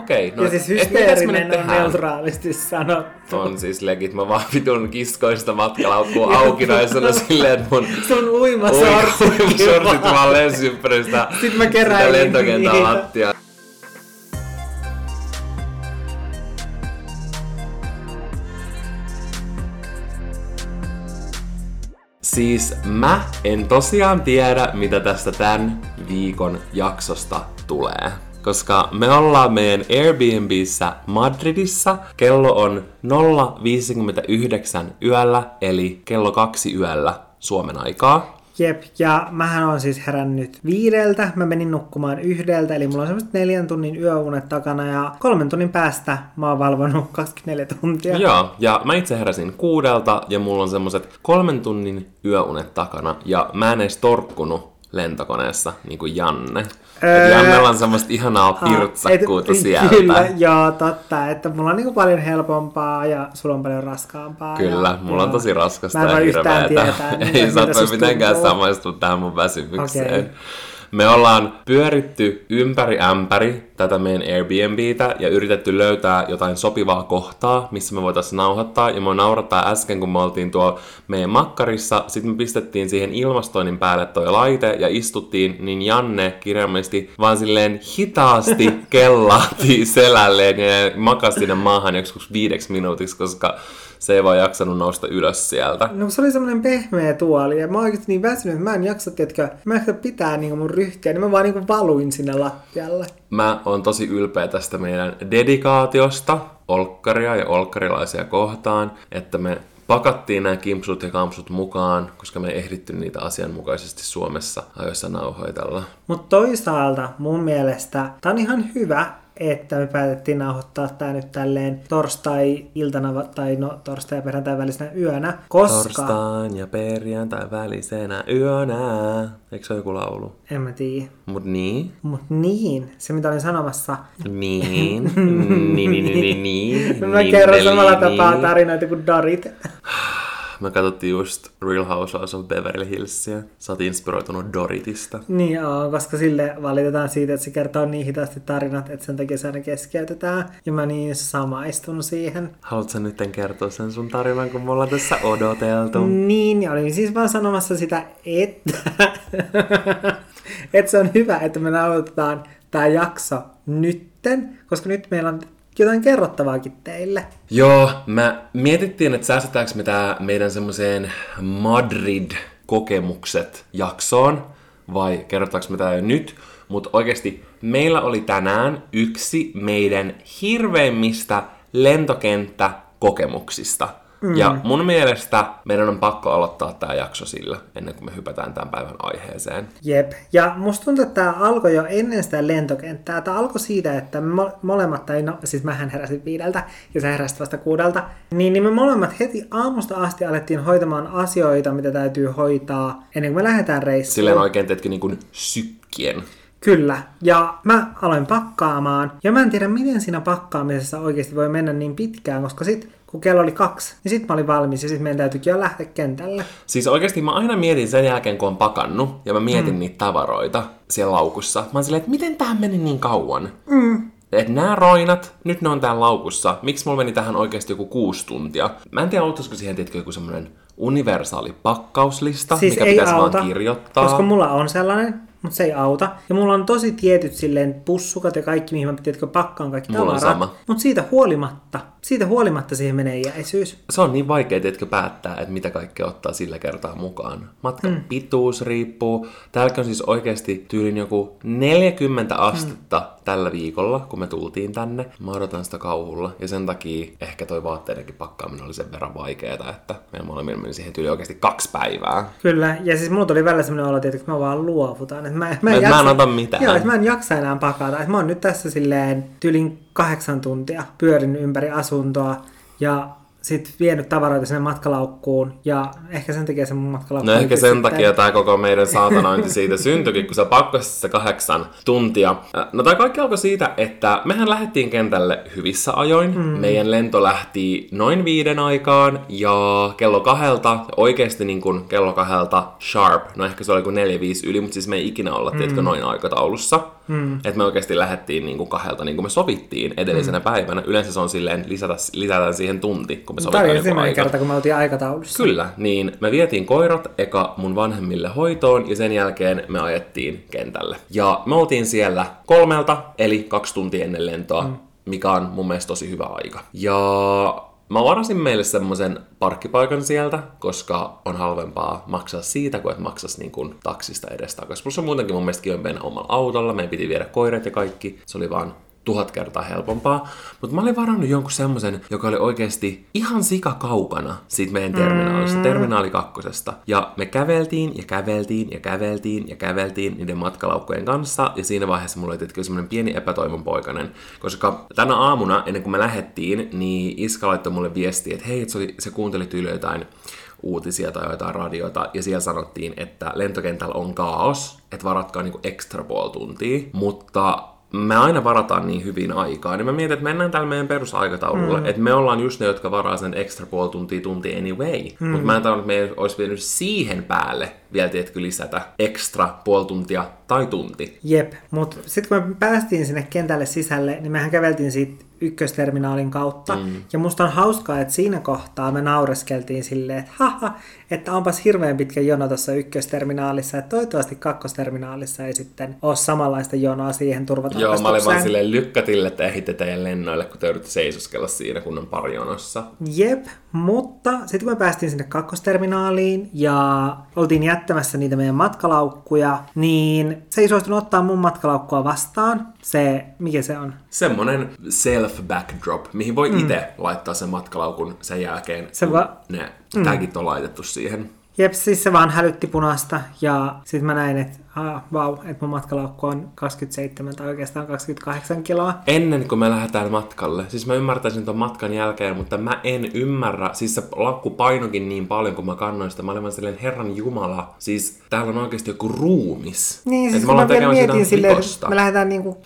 okei. No, ja siis hysteerinen on neutraalisti sanottu. On siis legit, mä vaan vitun kiskoista matkalaukkua auki noin silleen, että mun Sun uimasortsi. sortit vaan lensi ympäri sitä, Sitten mä keräilin lentokentän niitä. lattiaa. Siis mä en tosiaan tiedä, mitä tästä tämän viikon jaksosta tulee. Koska me ollaan meidän Airbnbissä Madridissa. Kello on 0.59 yöllä, eli kello kaksi yöllä Suomen aikaa. Jep, ja mähän on siis herännyt viideltä, mä menin nukkumaan yhdeltä, eli mulla on semmoset neljän tunnin yöunet takana, ja kolmen tunnin päästä mä oon valvonut 24 tuntia. Joo, ja mä itse heräsin kuudelta, ja mulla on semmoset kolmen tunnin yöunet takana, ja mä en edes torkkunut lentokoneessa, niin kuin Janne. Öö, Et Jannella on semmoista ihanaa pirtsakkuuta et- sieltä. Kyllä, joo, totta, että mulla on niinku paljon helpompaa ja sulla on paljon raskaampaa. Kyllä, ja, mulla on tosi raskasta Mä en ja hirveetä. tietää, Ei susta mitenkään tuntuu. samaistua tähän mun väsymykseen. Okei. Me ollaan pyöritty ympäri ämpäri tätä meidän Airbnbtä ja yritetty löytää jotain sopivaa kohtaa, missä me voitaisiin nauhoittaa. Ja mä naurattaa äsken, kun me oltiin tuolla meidän makkarissa. Sitten me pistettiin siihen ilmastoinnin päälle toi laite ja istuttiin, niin Janne kirjaimellisesti vaan silleen hitaasti kellahti selälleen ja makasi sinne maahan joskus viideksi minuutiksi, koska se ei vaan jaksanut nousta ylös sieltä. No se oli semmoinen pehmeä tuoli ja mä oon oikeesti niin väsynyt, että mä en jaksa, tiedätkö, mä en jaksa pitää niinku mun ryhtiä, niin mä vaan niinku valuin sinne lattialle. Mä oon tosi ylpeä tästä meidän dedikaatiosta olkkaria ja olkkarilaisia kohtaan, että me pakattiin nämä kimpsut ja kampsut mukaan, koska me ei ehditty niitä asianmukaisesti Suomessa ajoissa nauhoitella. Mutta toisaalta mun mielestä tää on ihan hyvä, että me päätettiin nauhoittaa tää nyt tälleen torstai-iltana tai no torstai- ja perjantai välisenä yönä, koska... Torstain ja perjantai välisenä yönä. Eikö se ole joku laulu? En mä tiedä. Mut niin, Mut niin, se mitä olin sanomassa, niin, niin, niin, niin, niin, mä niin, kerron niin, samalla niin. tapaa tarinoita kuin Dorit. Me katsottiin just Real Housewives of Beverly Hillsia. Sä oot inspiroitunut Doritista. Niin joo, koska sille valitetaan siitä, että se kertoo niin hitaasti tarinat, että sen takia se aina keskeytetään. Ja mä niin samaistun siihen. Haluatko nyt kertoa sen sun tarinan, kun me ollaan tässä odoteltu? Niin, ja olin siis vaan sanomassa sitä, että, että se on hyvä, että me nauhoitetaan tämä jakso nytten, koska nyt meillä on jotain kerrottavaakin teille. Joo, mä mietittiin, että säästetäänkö me tää meidän semmoiseen Madrid-kokemukset jaksoon, vai kerrotaanko me tää jo nyt, mutta oikeasti meillä oli tänään yksi meidän hirveimmistä lentokenttäkokemuksista. Mm. Ja mun mielestä meidän on pakko aloittaa tämä jakso sillä, ennen kuin me hypätään tämän päivän aiheeseen. Jep. Ja musta tuntuu, että tämä alkoi jo ennen sitä lentokenttää. Tämä alkoi siitä, että me mo- molemmat, tai no siis mähän heräsin viideltä ja sä heräsit vasta kuudelta, niin, niin me molemmat heti aamusta asti alettiin hoitamaan asioita, mitä täytyy hoitaa ennen kuin me lähdetään reissuun. Silleen oikein teetkö niin kuin sykkien. Kyllä. Ja mä aloin pakkaamaan. Ja mä en tiedä, miten siinä pakkaamisessa oikeasti voi mennä niin pitkään, koska sit kun kello oli kaksi, niin sit mä olin valmis ja sit meidän täytyykin jo lähteä kentälle. Siis oikeasti mä aina mietin sen jälkeen, kun on pakannut, ja mä mietin mm. niitä tavaroita siellä laukussa. Mä oon silleen, että miten tähän meni niin kauan? Mm. Että nämä roinat, nyt ne on täällä laukussa. Miksi mulla meni tähän oikeasti joku kuusi tuntia? Mä en tiedä, auttaisiko siihen, tiedätkö, joku semmonen universaali pakkauslista, Siis mikä pitäisi auta, vaan kirjoittaa. koska mulla on sellainen, mutta se ei auta. Ja mulla on tosi tietyt silleen pussukat ja kaikki, mihin mä tiedätkö, pakkaan kaikki Mulla tavarat. sama. Mutta siitä huolimatta, siitä huolimatta siihen menee iäisyys. Se on niin vaikea, tiedätkö, päättää, että mitä kaikkea ottaa sillä kertaa mukaan. Matkan mm. pituus riippuu. Täälläkin on siis oikeasti tyylin joku 40 astetta mm. tällä viikolla, kun me tultiin tänne. Mä odotan sitä kauhulla. Ja sen takia ehkä toi vaatteidenkin pakkaaminen oli sen verran vaikeaa, että meidän molemmilla meni siihen tyyli oikeasti kaksi päivää. Kyllä, ja siis mulla tuli välillä semmoinen olo, että mä vaan luovutan. Että mä, mä, Et mä en ota mitään. Joo, että mä en jaksa enää pakata. Että mä oon nyt tässä silleen tylin kahdeksan tuntia pyörin ympäri asuntoa ja sit vienyt tavaroita sinne matkalaukkuun ja ehkä sen takia se mun matkalaukku No ehkä sen sitten- takia tämä koko meidän saatanointi siitä syntyikin, kun sä pakkasit se kahdeksan tuntia. Äh, No tämä kaikki alkoi siitä, että mehän lähdettiin kentälle hyvissä ajoin. Mm. Meidän lento lähti noin viiden aikaan ja kello kahdelta, oikeasti niin kuin kello kahdelta sharp, no ehkä se oli kuin neljä viisi yli, mutta siis me ei ikinä olla, mm. tiedätkö, noin aikataulussa. Mm. Että me oikeasti lähdettiin niin kuin kahdelta niin kuin me sovittiin edellisenä mm. päivänä. Yleensä se on silleen, lisätä, lisätään siihen tunti, kun me sovitaan Tämä oli ensimmäinen kerta, kun me oltiin aikataulussa. Kyllä, niin me vietiin koirat eka mun vanhemmille hoitoon ja sen jälkeen me ajettiin kentälle. Ja me oltiin siellä kolmelta, eli kaksi tuntia ennen lentoa, mm. mikä on mun mielestä tosi hyvä aika. Ja mä varasin meille semmoisen parkkipaikan sieltä, koska on halvempaa maksaa siitä, kuin että maksaisi niin kuin taksista edestakaisin. Plus on muutenkin mun mielestä mennä omalla autolla, meidän piti viedä koirat ja kaikki. Se oli vaan tuhat kertaa helpompaa. Mutta mä olin varannut jonkun semmoisen, joka oli oikeasti ihan sika kaukana siitä meidän terminaalista, mm. terminaali kakkosesta. Ja me käveltiin ja käveltiin ja käveltiin ja käveltiin niiden matkalaukkojen kanssa. Ja siinä vaiheessa mulla oli tietenkin semmoinen pieni epätoivon poikainen. Koska tänä aamuna, ennen kuin me lähdettiin, niin Iska laittoi mulle viestiä, että hei, että se, oli, se kuunteli tyyli jotain uutisia tai jotain radiota, ja siellä sanottiin, että lentokentällä on kaos, että varatkaa niinku ekstra puoli tuntia, mutta me aina varataan niin hyvin aikaa, niin mä mietin, että mennään tällä meidän perusaikataululla, mm. että me ollaan just ne, jotka varaa sen ekstra puoli tuntia tunti anyway. Mm. Mutta mä en tajunnut, että meidän olisi vienyt siihen päälle vielä tietkö lisätä ekstra puoli tuntia tai tunti. Jep, mutta sitten kun me päästiin sinne kentälle sisälle, niin mehän käveltiin siitä ykkösterminaalin kautta. Mm. Ja musta on hauskaa, että siinä kohtaa me naureskeltiin silleen, että haha, että onpas hirveän pitkä jono tuossa ykkösterminaalissa, että toivottavasti kakkosterminaalissa ei sitten ole samanlaista jonoa siihen turvatarkastukseen. Joo, mä olin vaan silleen lykkätille, että ehditte teidän lennoille, kun te yritte seisoskella siinä, kun on pari jonossa. Jep, mutta sitten kun me päästiin sinne kakkosterminaaliin ja oltiin jättämässä niitä meidän matkalaukkuja, niin se ei suostunut ottaa mun matkalaukkua vastaan. Se, mikä se on? Semmonen self-backdrop, mihin voi mm. itse laittaa sen matkalaukun sen jälkeen, Se va- ne tagit on laitettu siihen. Jep, siis se vaan hälytti punaista ja sitten mä näin, että ah, vau, että mun matkalaukku on 27 tai oikeastaan 28 kiloa. Ennen kuin me lähdetään matkalle, siis mä ymmärtäisin ton matkan jälkeen, mutta mä en ymmärrä, siis se lakku painokin niin paljon, kun mä kannoin sitä, mä olin vaan silleen, herran jumala, siis täällä on oikeasti joku ruumis. Niin, siis kun mä ollaan vielä mietin silleen, että me lähdetään niinku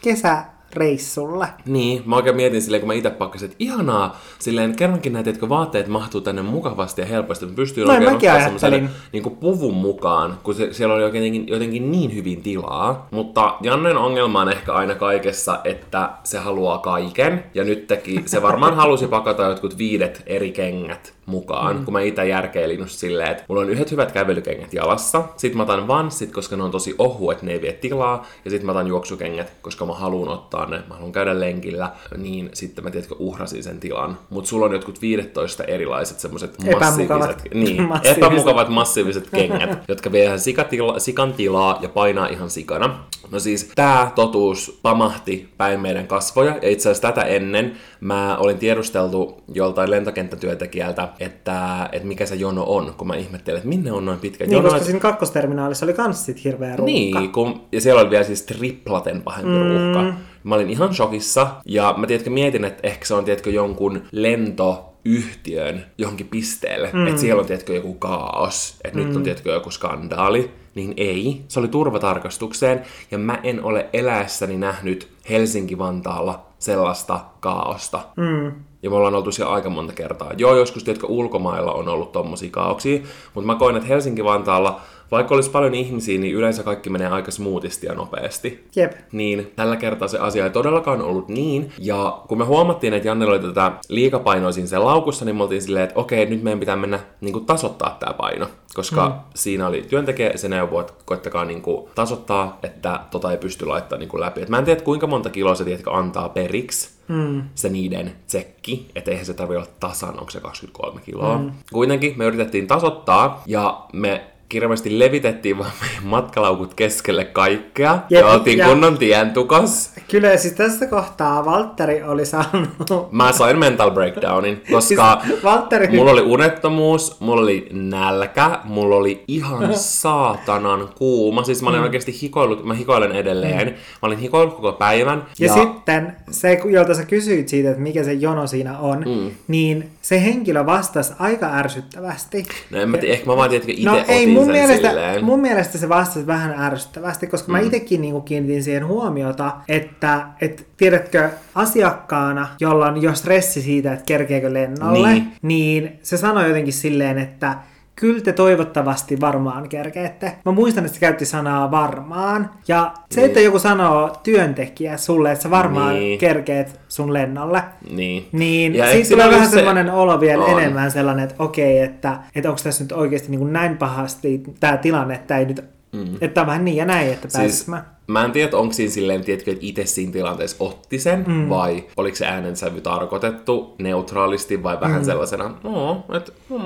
kesäreissulle. Niin, mä oikein mietin silleen, kun mä itse pakkasin, että ihanaa, silleen kerrankin näitä, jotka vaatteet mahtuu tänne mukavasti ja helposti, että pystyy Noin oikein semmoisen niin kuin puvun mukaan, kun se, siellä oli jotenkin, jotenkin niin hyvin tilaa. Mutta Jannen ongelma on ehkä aina kaikessa, että se haluaa kaiken, ja nyt teki, se varmaan halusi pakata jotkut viidet eri kengät mukaan, mm. kun mä itse järkeilin just silleen, että mulla on yhdet hyvät kävelykengät jalassa, sit mä otan vanssit, koska ne on tosi ohuet, ne ei vie tilaa, ja sit mä otan juoksukengät, koska mä haluan ottaa ne, mä haluan käydä lenkillä, niin sitten mä tiedätkö uhrasin sen tilan. Mut sulla on jotkut 15 erilaiset semmoset massiiviset, niin, Massiiviset. epämukavat massiiviset kengät, jotka vie ihan sikatila, sikan tilaa ja painaa ihan sikana. No siis tää totuus pamahti päin meidän kasvoja, ja itse asiassa tätä ennen mä olin tiedusteltu joltain lentokenttätyöntekijältä, että, että mikä se jono on, kun mä ihmettelin, että minne on noin pitkä Niin, jono. koska siinä kakkosterminaalissa oli kans sit hirveä ruuhka. Niin, kun, ja siellä oli vielä siis triplaten pahempi mm. ruuhka. Mä olin ihan shokissa, ja mä tiedätkö, mietin, että ehkä se on tiedätkö, jonkun lentoyhtiön johonkin pisteelle, mm. että siellä on tiedätkö, joku kaos, että mm. nyt on tiedätkö, joku skandaali. Niin ei, se oli turvatarkastukseen, ja mä en ole eläessäni nähnyt Helsinki-Vantaalla sellaista kaaosta. Mm. Ja me ollaan oltu siellä aika monta kertaa. Joo, joskus tiedätkö, ulkomailla on ollut tommosia kaauksia, mutta mä koen, että Helsinki-Vantaalla, vaikka olisi paljon ihmisiä, niin yleensä kaikki menee aika smoothisti ja nopeasti. Jep. Niin tällä kertaa se asia ei todellakaan ollut niin. Ja kun me huomattiin, että Jannella oli tätä liikapainoa siinä sen laukussa, niin me oltiin silleen, että okei, nyt meidän pitää mennä niin kuin, tasoittaa tämä paino. Koska mm. siinä oli työntekijä ja se neuvoi, että koittakaa niin kuin, tasoittaa, että tota ei pysty laittamaan niin kuin, läpi. Et mä en tiedä, kuinka monta kiloa se tiedätkö, antaa periksi mm. se niiden tsekki, että eihän se tarvitse olla tasan, onko se 23 kiloa. Mm. Kuitenkin me yritettiin tasoittaa ja me kirjallisesti levitettiin vaan meidän matkalaukut keskelle kaikkea. Jep, ja oltiin ja- kunnon tientukas. Kyllä, siis tässä kohtaa Valtteri oli saanut... Mä sain mental breakdownin, koska Siis Valtteri- mulla oli unettomuus, mulla oli nälkä, mulla oli ihan saatanan kuuma. Siis mä olin oikeasti hikoillut, mä hikoilen edelleen. Mä olin hikoillut koko päivän. Ja, ja sitten se, jolta sä kysyit siitä, että mikä se jono siinä on, mm. niin se henkilö vastasi aika ärsyttävästi. No en mä tiedä, ehkä mä vaan tiedätkö itse No otin ei, mun mielestä, silleen. mun mielestä se vastasi vähän ärsyttävästi, koska mm. mä itsekin niinku kiinnitin siihen huomiota, että et, tiedätkö, asiakkaana, jolla on jo stressi siitä, että kerkeekö lennolle. Niin. niin se sanoi jotenkin silleen, että kyllä te toivottavasti varmaan kerkeette. Mä muistan, että se käytti sanaa varmaan. Ja se, Niin. että joku sanoo työntekijä sulle, että sä varmaan Niin. kerkeet sun lennolle, Niin. niin Ja siitä siinä tulee vähän se- semmoinen olo vielä On. enemmän sellainen, että okei, että, että onko tässä nyt oikeasti niin kuin näin pahasti tämä tilanne, että ei nyt, mm. että on vähän niin ja näin, että pääsis Siis, mä. Mä en tiedä, onko siinä silleen, tiedätkö, että itse siinä tilanteessa otti sen, mm. vai oliko se äänensävy tarkoitettu neutraalisti vai vähän mm. sellaisena, no, että mm,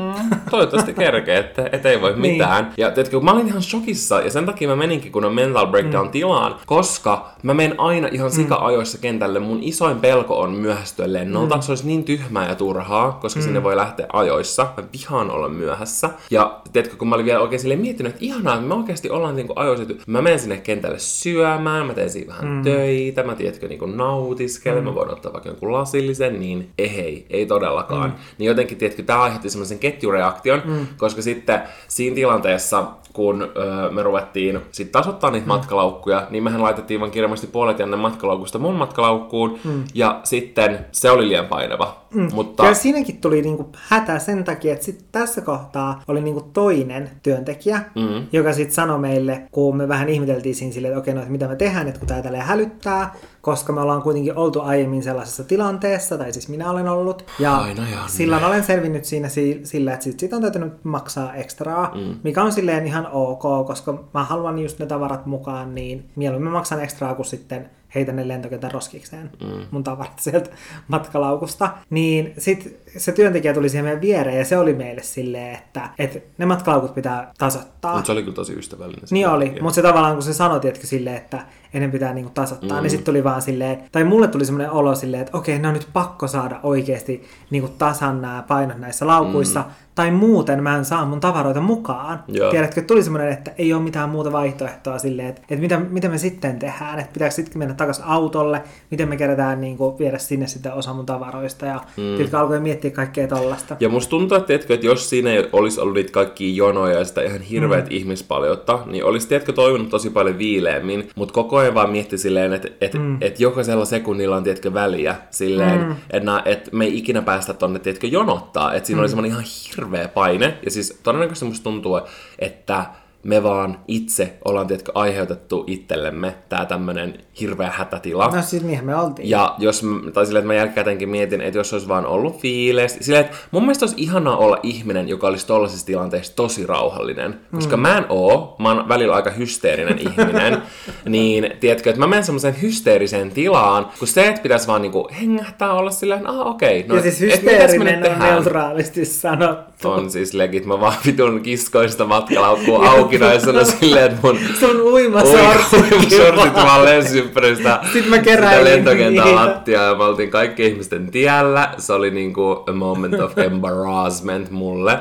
toivottavasti kerkee, että et ei voi Niin. mitään. Ja tiedätkö, kun mä olin ihan shokissa, ja sen takia mä meninkin kun on mental breakdown mm. tilaan, koska mä menen aina ihan sika-ajoissa kentälle. Mun isoin pelko on myöhästyä lennolta. Mm. Se olisi niin tyhmää ja turhaa, koska mm. sinne voi lähteä ajoissa. Mä vihaan olla myöhässä. Ja tiedätkö, kun mä olin vielä oikein silleen miettinyt, että ihanaa, että me oikeasti ollaan niinku ajoissa. Mä menen sinne kentälle syömään, mä teen siinä vähän mm. töitä, mä tiedätkö niinku nautiskelen, mm. mä voin ottaa vaikka jonkun lasillisen, niin ei, ei todellakaan. Mm. Niin jotenkin, tiedätkö, tää aiheutti semmoisen ketjureaktion, mm. koska sitten siinä tilanteessa, kun öö, me ruvettiin sit tasoittaa niitä mm. matkalaukkuja, niin mehän laitettiin vaan kirjallisesti puolet Janne matkalaukusta mun matkalaukkuun, mm. ja sitten se oli liian painava. Mm. Mutta Ja siinäkin tuli niinku hätä sen takia, että sit tässä kohtaa oli niinku toinen työntekijä, mm. joka sitten sanoi meille, kun me vähän ihmeteltiin siinä silleen, että okei, no, että mitä me tehdään, että kun tää tälleen hälyttää, koska me ollaan kuitenkin oltu aiemmin sellaisessa tilanteessa, tai siis minä olen ollut. Ja Aina silloin olen selvinnyt siinä si- sillä, että sit siitä on täytynyt maksaa ekstraa, mm. mikä on silleen ihan ok, koska mä haluan just ne tavarat mukaan, niin mieluummin maksan ekstraa kuin sitten heitä ne lentokentän roskikseen mm. mun tavarat sieltä matkalaukusta. Niin sit se työntekijä tuli siihen meidän viereen ja se oli meille silleen, että, että ne matkalaukut pitää tasoittaa. Mut se oli kyllä tosi ystävällinen. Niin oli, mutta se tavallaan kun se sanoi, tiedätkö, silleen, että ennen pitää niinku tasoittaa, mm. niin sitten tuli vaan silleen, tai mulle tuli semmoinen olo silleen, että okei, ne on nyt pakko saada oikeasti niinku tasan nämä painot näissä laukuissa, mm. tai muuten mä en saa mun tavaroita mukaan. Joo. Tiedätkö, tuli semmoinen, että ei ole mitään muuta vaihtoehtoa silleen, että, että mitä, mitä me sitten tehdään, että pitääkö sitten mennä takaisin autolle, miten me kerätään niinku viedä sinne sitten osa mun tavaroista, ja mm. alkoi miettiä kaikkea tollasta. Ja musta tuntuu, että, tiedätkö, että jos siinä ei olisi ollut niitä kaikkia jonoja ja sitä ihan hirveät mm. ihmispaljoutta, niin olisi tiedätkö, toiminut tosi paljon viileämmin, mutta koko ajan vaan mietti silleen, että, että, mm. että jokaisella sekunnilla on tiedätkö, väliä silleen, mm. että, että me ei ikinä päästä tonne tiedätkö, jonottaa, että siinä mm. oli semmoinen ihan hirveä paine, ja siis todennäköisesti musta tuntuu, että me vaan itse ollaan tiedätkö, aiheutettu itsellemme tää tämmönen hirveä hätätila. No siis niinhän me oltiin. Ja jos, tai silleen, että mä jälkikäteenkin mietin, että jos olisi vaan ollut fiilis, silleen, että mun mielestä olisi ihanaa olla ihminen, joka olisi tollaisessa tilanteessa tosi rauhallinen. Koska mm. mä en oo, mä oon välillä aika hysteerinen ihminen, niin tiedätkö, että mä menen semmoiseen hysteeriseen tilaan, kun se, että pitäisi vaan niinku hengähtää olla silleen, ah okei, no ja siis et hysteerinen on tehdään? neutraalisti sanottu. On siis legit, mä vaan vitun kiskoista matkalaukkua auki sanon silleen, että mun Sun uimasortsit. Sortit vaan lensi ympäri sitä, Sitten mä sitä lentokentän niitä. lattiaa ja me oltiin kaikki ihmisten tiellä. Se oli niinku a moment of embarrassment mulle.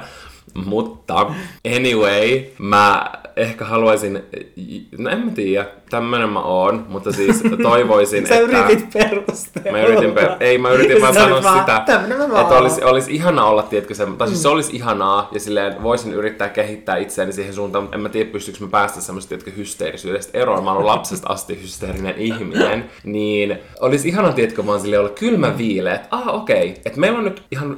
Mutta anyway, mä ehkä haluaisin, no en mä tiedä, tämmönen mä oon, mutta siis toivoisin, Sä että... yritit perustella. Mä yritin, per... ei mä yritin vaan Sä sanoa vaan, sitä, "Tämmönen mä vaan että olisi, oon." olisi ihanaa olla, tiedätkö se, tai siis se olisi ihanaa, ja silleen voisin yrittää kehittää itseäni siihen suuntaan, mutta en mä tiedä, pystyykö mä päästä semmoista, tiedätkö, hysteerisyydestä eroon. Mä oon lapsesta asti hysteerinen ihminen, niin olisi ihanaa, tiedätkö, vaan silleen olla kylmä viileä, että ah okei, okay, että meillä on nyt ihan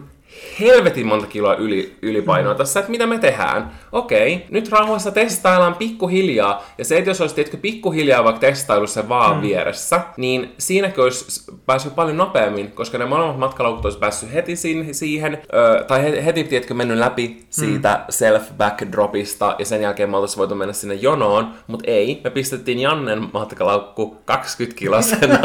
helvetin monta kiloa yli, ylipainoa tässä, että mitä me tehdään? Okei, nyt rauhassa testaillaan pikkuhiljaa, ja se, että jos olisi tiedätkö, pikkuhiljaa vaikka testaillut se vaan mm. vieressä, niin siinäkö olisi päässyt paljon nopeammin, koska ne molemmat matkalaukut olisi päässyt heti sin- siihen, ö, tai he- heti, tiedätkö, mennyt läpi siitä mm. self-backdropista, ja sen jälkeen me oltaisiin voitu mennä sinne jonoon, mutta ei, me pistettiin Jannen matkalaukku 20 kilosena,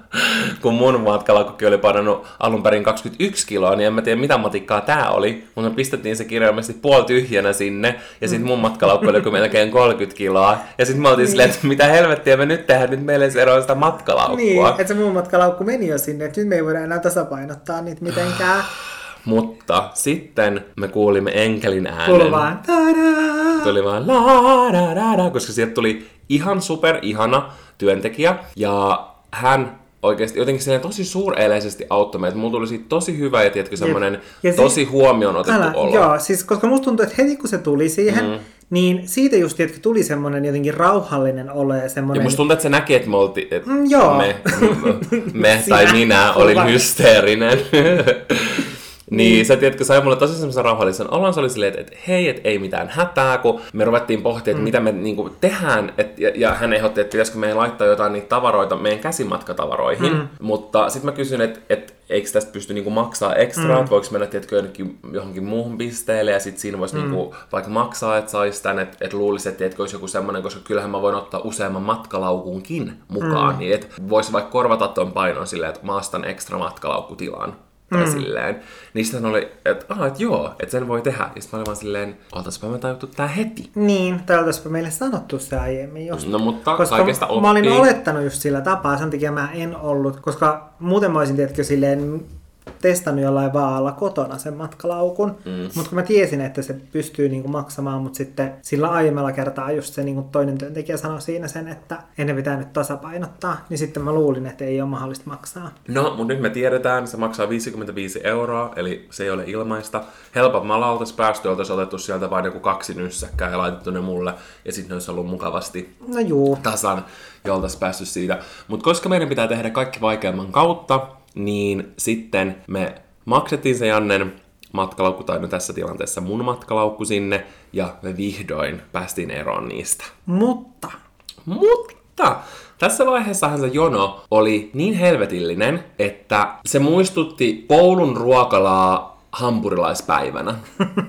kun mun matkalaukkukin oli painanut alun perin 21 kiloa, niin en mä tiedä mitä matikkaa tää oli, mutta me pistettiin se kirjaimellisesti puoli tyhjänä sinne, ja sitten mun matkalaukku oli melkein 30 kiloa, ja sitten me oltiin silleen, että mitä helvettiä me nyt tehdään, nyt meillä ei eroa sitä matkalaukkua. Niin, että se muun matkalaukku meni jo sinne, että nyt me ei voida enää tasapainottaa niitä mitenkään. Mutta sitten me kuulimme enkelin äänen. Kuuluu vaan tadaa! Tuli vaan la da da da, koska sieltä tuli ihan super ihana työntekijä, ja hän oikeasti jotenkin silleen tosi suureleisesti auttoi meitä. Mulla tuli siitä tosi hyvä ja tiedätkö semmoinen Ja se- tosi huomioon otettu Älä, olo. joo, siis koska musta tuntuu, että heti kun se tuli siihen, mm. niin siitä just tiedätkö, tuli semmoinen jotenkin rauhallinen olo ja Ja semmoinen... musta tuntuu, että se näki, että me, oltiin, että Mm, joo. me, me tai minä olin hysteerinen. Niin, sä tiedätkö, sai mulle tosi semmoisen rauhallisen olon. Se oli silleen, että, että hei, että ei mitään hätää, kun me ruvettiin pohtimaan, että mm. mitä me niin kuin, tehdään. Et, ja, ja, hän ehdotti, että pitäisikö meidän laittaa jotain niitä tavaroita meidän käsimatkatavaroihin. Mm. Mutta sitten mä kysyin, että, että eikö tästä pysty niinku maksaa ekstra, mm. että voiko mennä tiedätkö, jonnekin, johonkin muuhun pisteelle ja sitten siinä voisi mm. niinku, vaikka maksaa, että saisi tämän, että et luulisi, että tiedätkö, olisi joku semmoinen, koska kyllähän mä voin ottaa useamman matkalaukunkin mukaan, mm. niin että voisi vaikka korvata tuon painon silleen, että mä ostan ekstra matkalaukkutilan tai mm. silleen. Niin sitten oli, että ah, et joo, että sen voi tehdä. Ja sitten mä olin vaan silleen, oltaispa me tajuttu tää heti. Niin, tai oltaispa meille sanottu se aiemmin just. No mutta koska kaikesta oppii. mä olin olettanut just sillä tapaa, sen takia mä en ollut, koska muuten mä olisin, tiedätkö, silleen testannut jollain vaalla kotona sen matkalaukun, mm. mutta kun mä tiesin, että se pystyy niinku maksamaan, mutta sitten sillä aiemmalla kertaa just se niinku toinen työntekijä sanoi siinä sen, että ennen pitää nyt tasapainottaa, niin sitten mä luulin, että ei ole mahdollista maksaa. No, mutta nyt me tiedetään, se maksaa 55 euroa, eli se ei ole ilmaista. Helpommalla oltaisiin päästy, oltaisiin otettu sieltä vain joku kaksi nyssäkkää ja laitettu ne mulle, ja sitten ne olisi ollut mukavasti no juu. tasan, ja oltaisiin päästy siitä. Mutta koska meidän pitää tehdä kaikki vaikeamman kautta, niin sitten me maksettiin se Jannen matkalaukku, tai no tässä tilanteessa mun matkalaukku sinne, ja me vihdoin päästiin eroon niistä. Mutta Mutta tässä vaiheessahan se jono oli niin helvetillinen, että se muistutti koulun ruokalaa hampurilaispäivänä.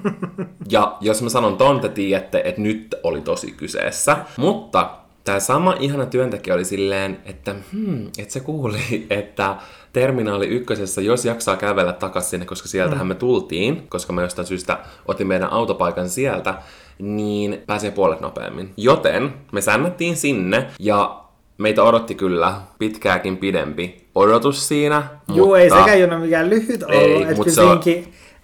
ja jos mä sanon ton, te tiedätte, että nyt oli tosi kyseessä. Mutta tämä sama ihana työntekijä oli silleen, että hmm, että se kuuli, että Terminaali ykkösessä, jos jaksaa kävellä takaisin sinne, koska sieltähän me tultiin, koska me jostain syystä otin meidän autopaikan sieltä, niin pääsee puolet nopeammin. Joten me sännättiin sinne ja meitä odotti kyllä pitkääkin pidempi odotus siinä. Juu, mutta ei sekään jono mikään lyhyt ollut, Ei, että mut kyllä se on-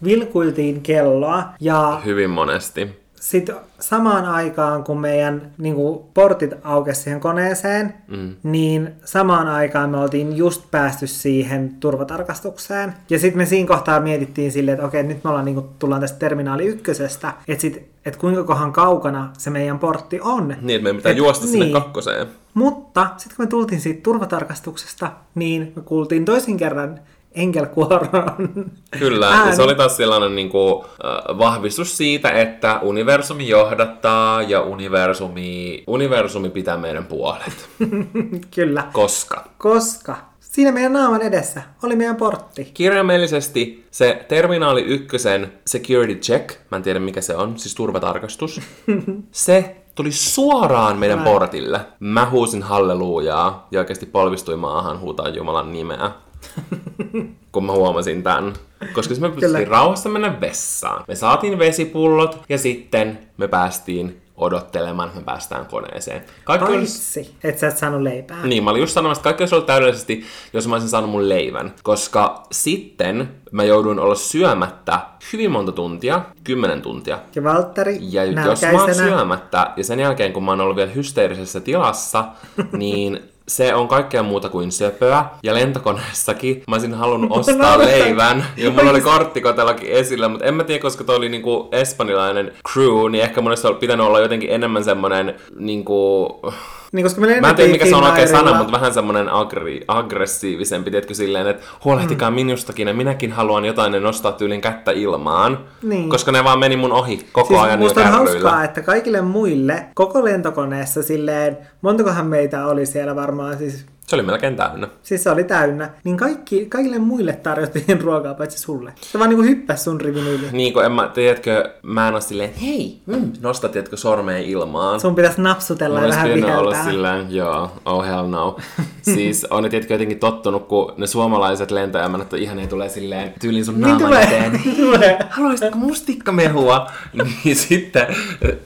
vilkuiltiin kelloa ja Hyvin monesti. Sitten samaan aikaan, kun meidän niin kuin, portit aukesi siihen koneeseen, mm. niin samaan aikaan me oltiin just päästy siihen turvatarkastukseen. Ja sitten me siinä kohtaa mietittiin silleen, että okei, nyt me ollaan, niin kuin, tullaan tästä terminaali ykkösestä, että sit, et kuinka kohan kaukana se meidän portti on. Niin, että meidän pitää Et- juosta sinne niin. kakkoseen. Mutta sitten kun me tultiin siitä turvatarkastuksesta, niin me kuultiin toisin kerran enkelkuoron Kyllä, ja se oli taas sellainen niin kuin, äh, vahvistus siitä, että universumi johdattaa ja universumi, universumi pitää meidän puolet. Kyllä, Koska koska siinä meidän naaman edessä oli meidän portti. kirjaimellisesti se Terminaali ykkösen security check, mä en tiedä mikä se on, siis turvatarkastus, se tuli suoraan meidän portille. Mä huusin hallelujaa ja oikeasti polvistuin maahan huutaa Jumalan nimeä. kun mä huomasin tämän. Koska me pystyttiin rauhassa mennä vessaan. Me saatiin vesipullot ja sitten me päästiin odottelemaan, että me päästään koneeseen. Kaikki olisi Paitsi, että sä et saanut leipää. niin, mä olin just sanomassa, että kaikki olisi ollut täydellisesti, jos mä olisin saanut mun leivän. Koska sitten mä jouduin olla syömättä hyvin monta tuntia, kymmenen tuntia. Ja Valtteri Ja jos mä oon syömättä, ja sen jälkeen kun mä oon ollut vielä hysteerisessä tilassa, niin se on kaikkea muuta kuin söpöä. Ja lentokoneessakin mä olisin halunnut ostaa leivän. Ja mulla oli korttikotellakin esillä, mutta en mä tiedä, koska toi oli niinku espanjalainen crew, niin ehkä mun olisi pitänyt olla jotenkin enemmän semmonen niinku... Niin, koska me Mä en tiedä mikä se on oikein sana, Finnairilla- mutta vähän semmonen agri- aggressiivisempi, tiedätkö silleen, että huolehtikaa mm. minustakin ja minäkin haluan jotain ja nostaa tyylin kättä ilmaan. Niin. Koska ne vaan meni mun ohi koko Siis ajan musta on kärryillä. hauskaa, että kaikille muille koko lentokoneessa silleen, montakohan meitä oli siellä varmaan, siis, Se oli melkein täynnä. siis se oli täynnä, niin kaikki, kaikille muille tarjottiin ruokaa paitsi sulle. Se vaan niinku hyppäsi sun rivin yli. Niin kuin en mä, tiedätkö, mä en oo silleen, hei, mm, nosta, tiedätkö, sormeen ilmaan. Sun pitäisi napsutella Mä ja vähän pitänyt olla viheltää. silleen, joo, oh hell no. siis on ne tiedätkö jotenkin tottunut, kun ne suomalaiset lentoemännät on ihan ne tulee silleen tyylin sun Niin naaman tulee, eteen. tulee. Haluaisitko mustikkamehua? niin sitten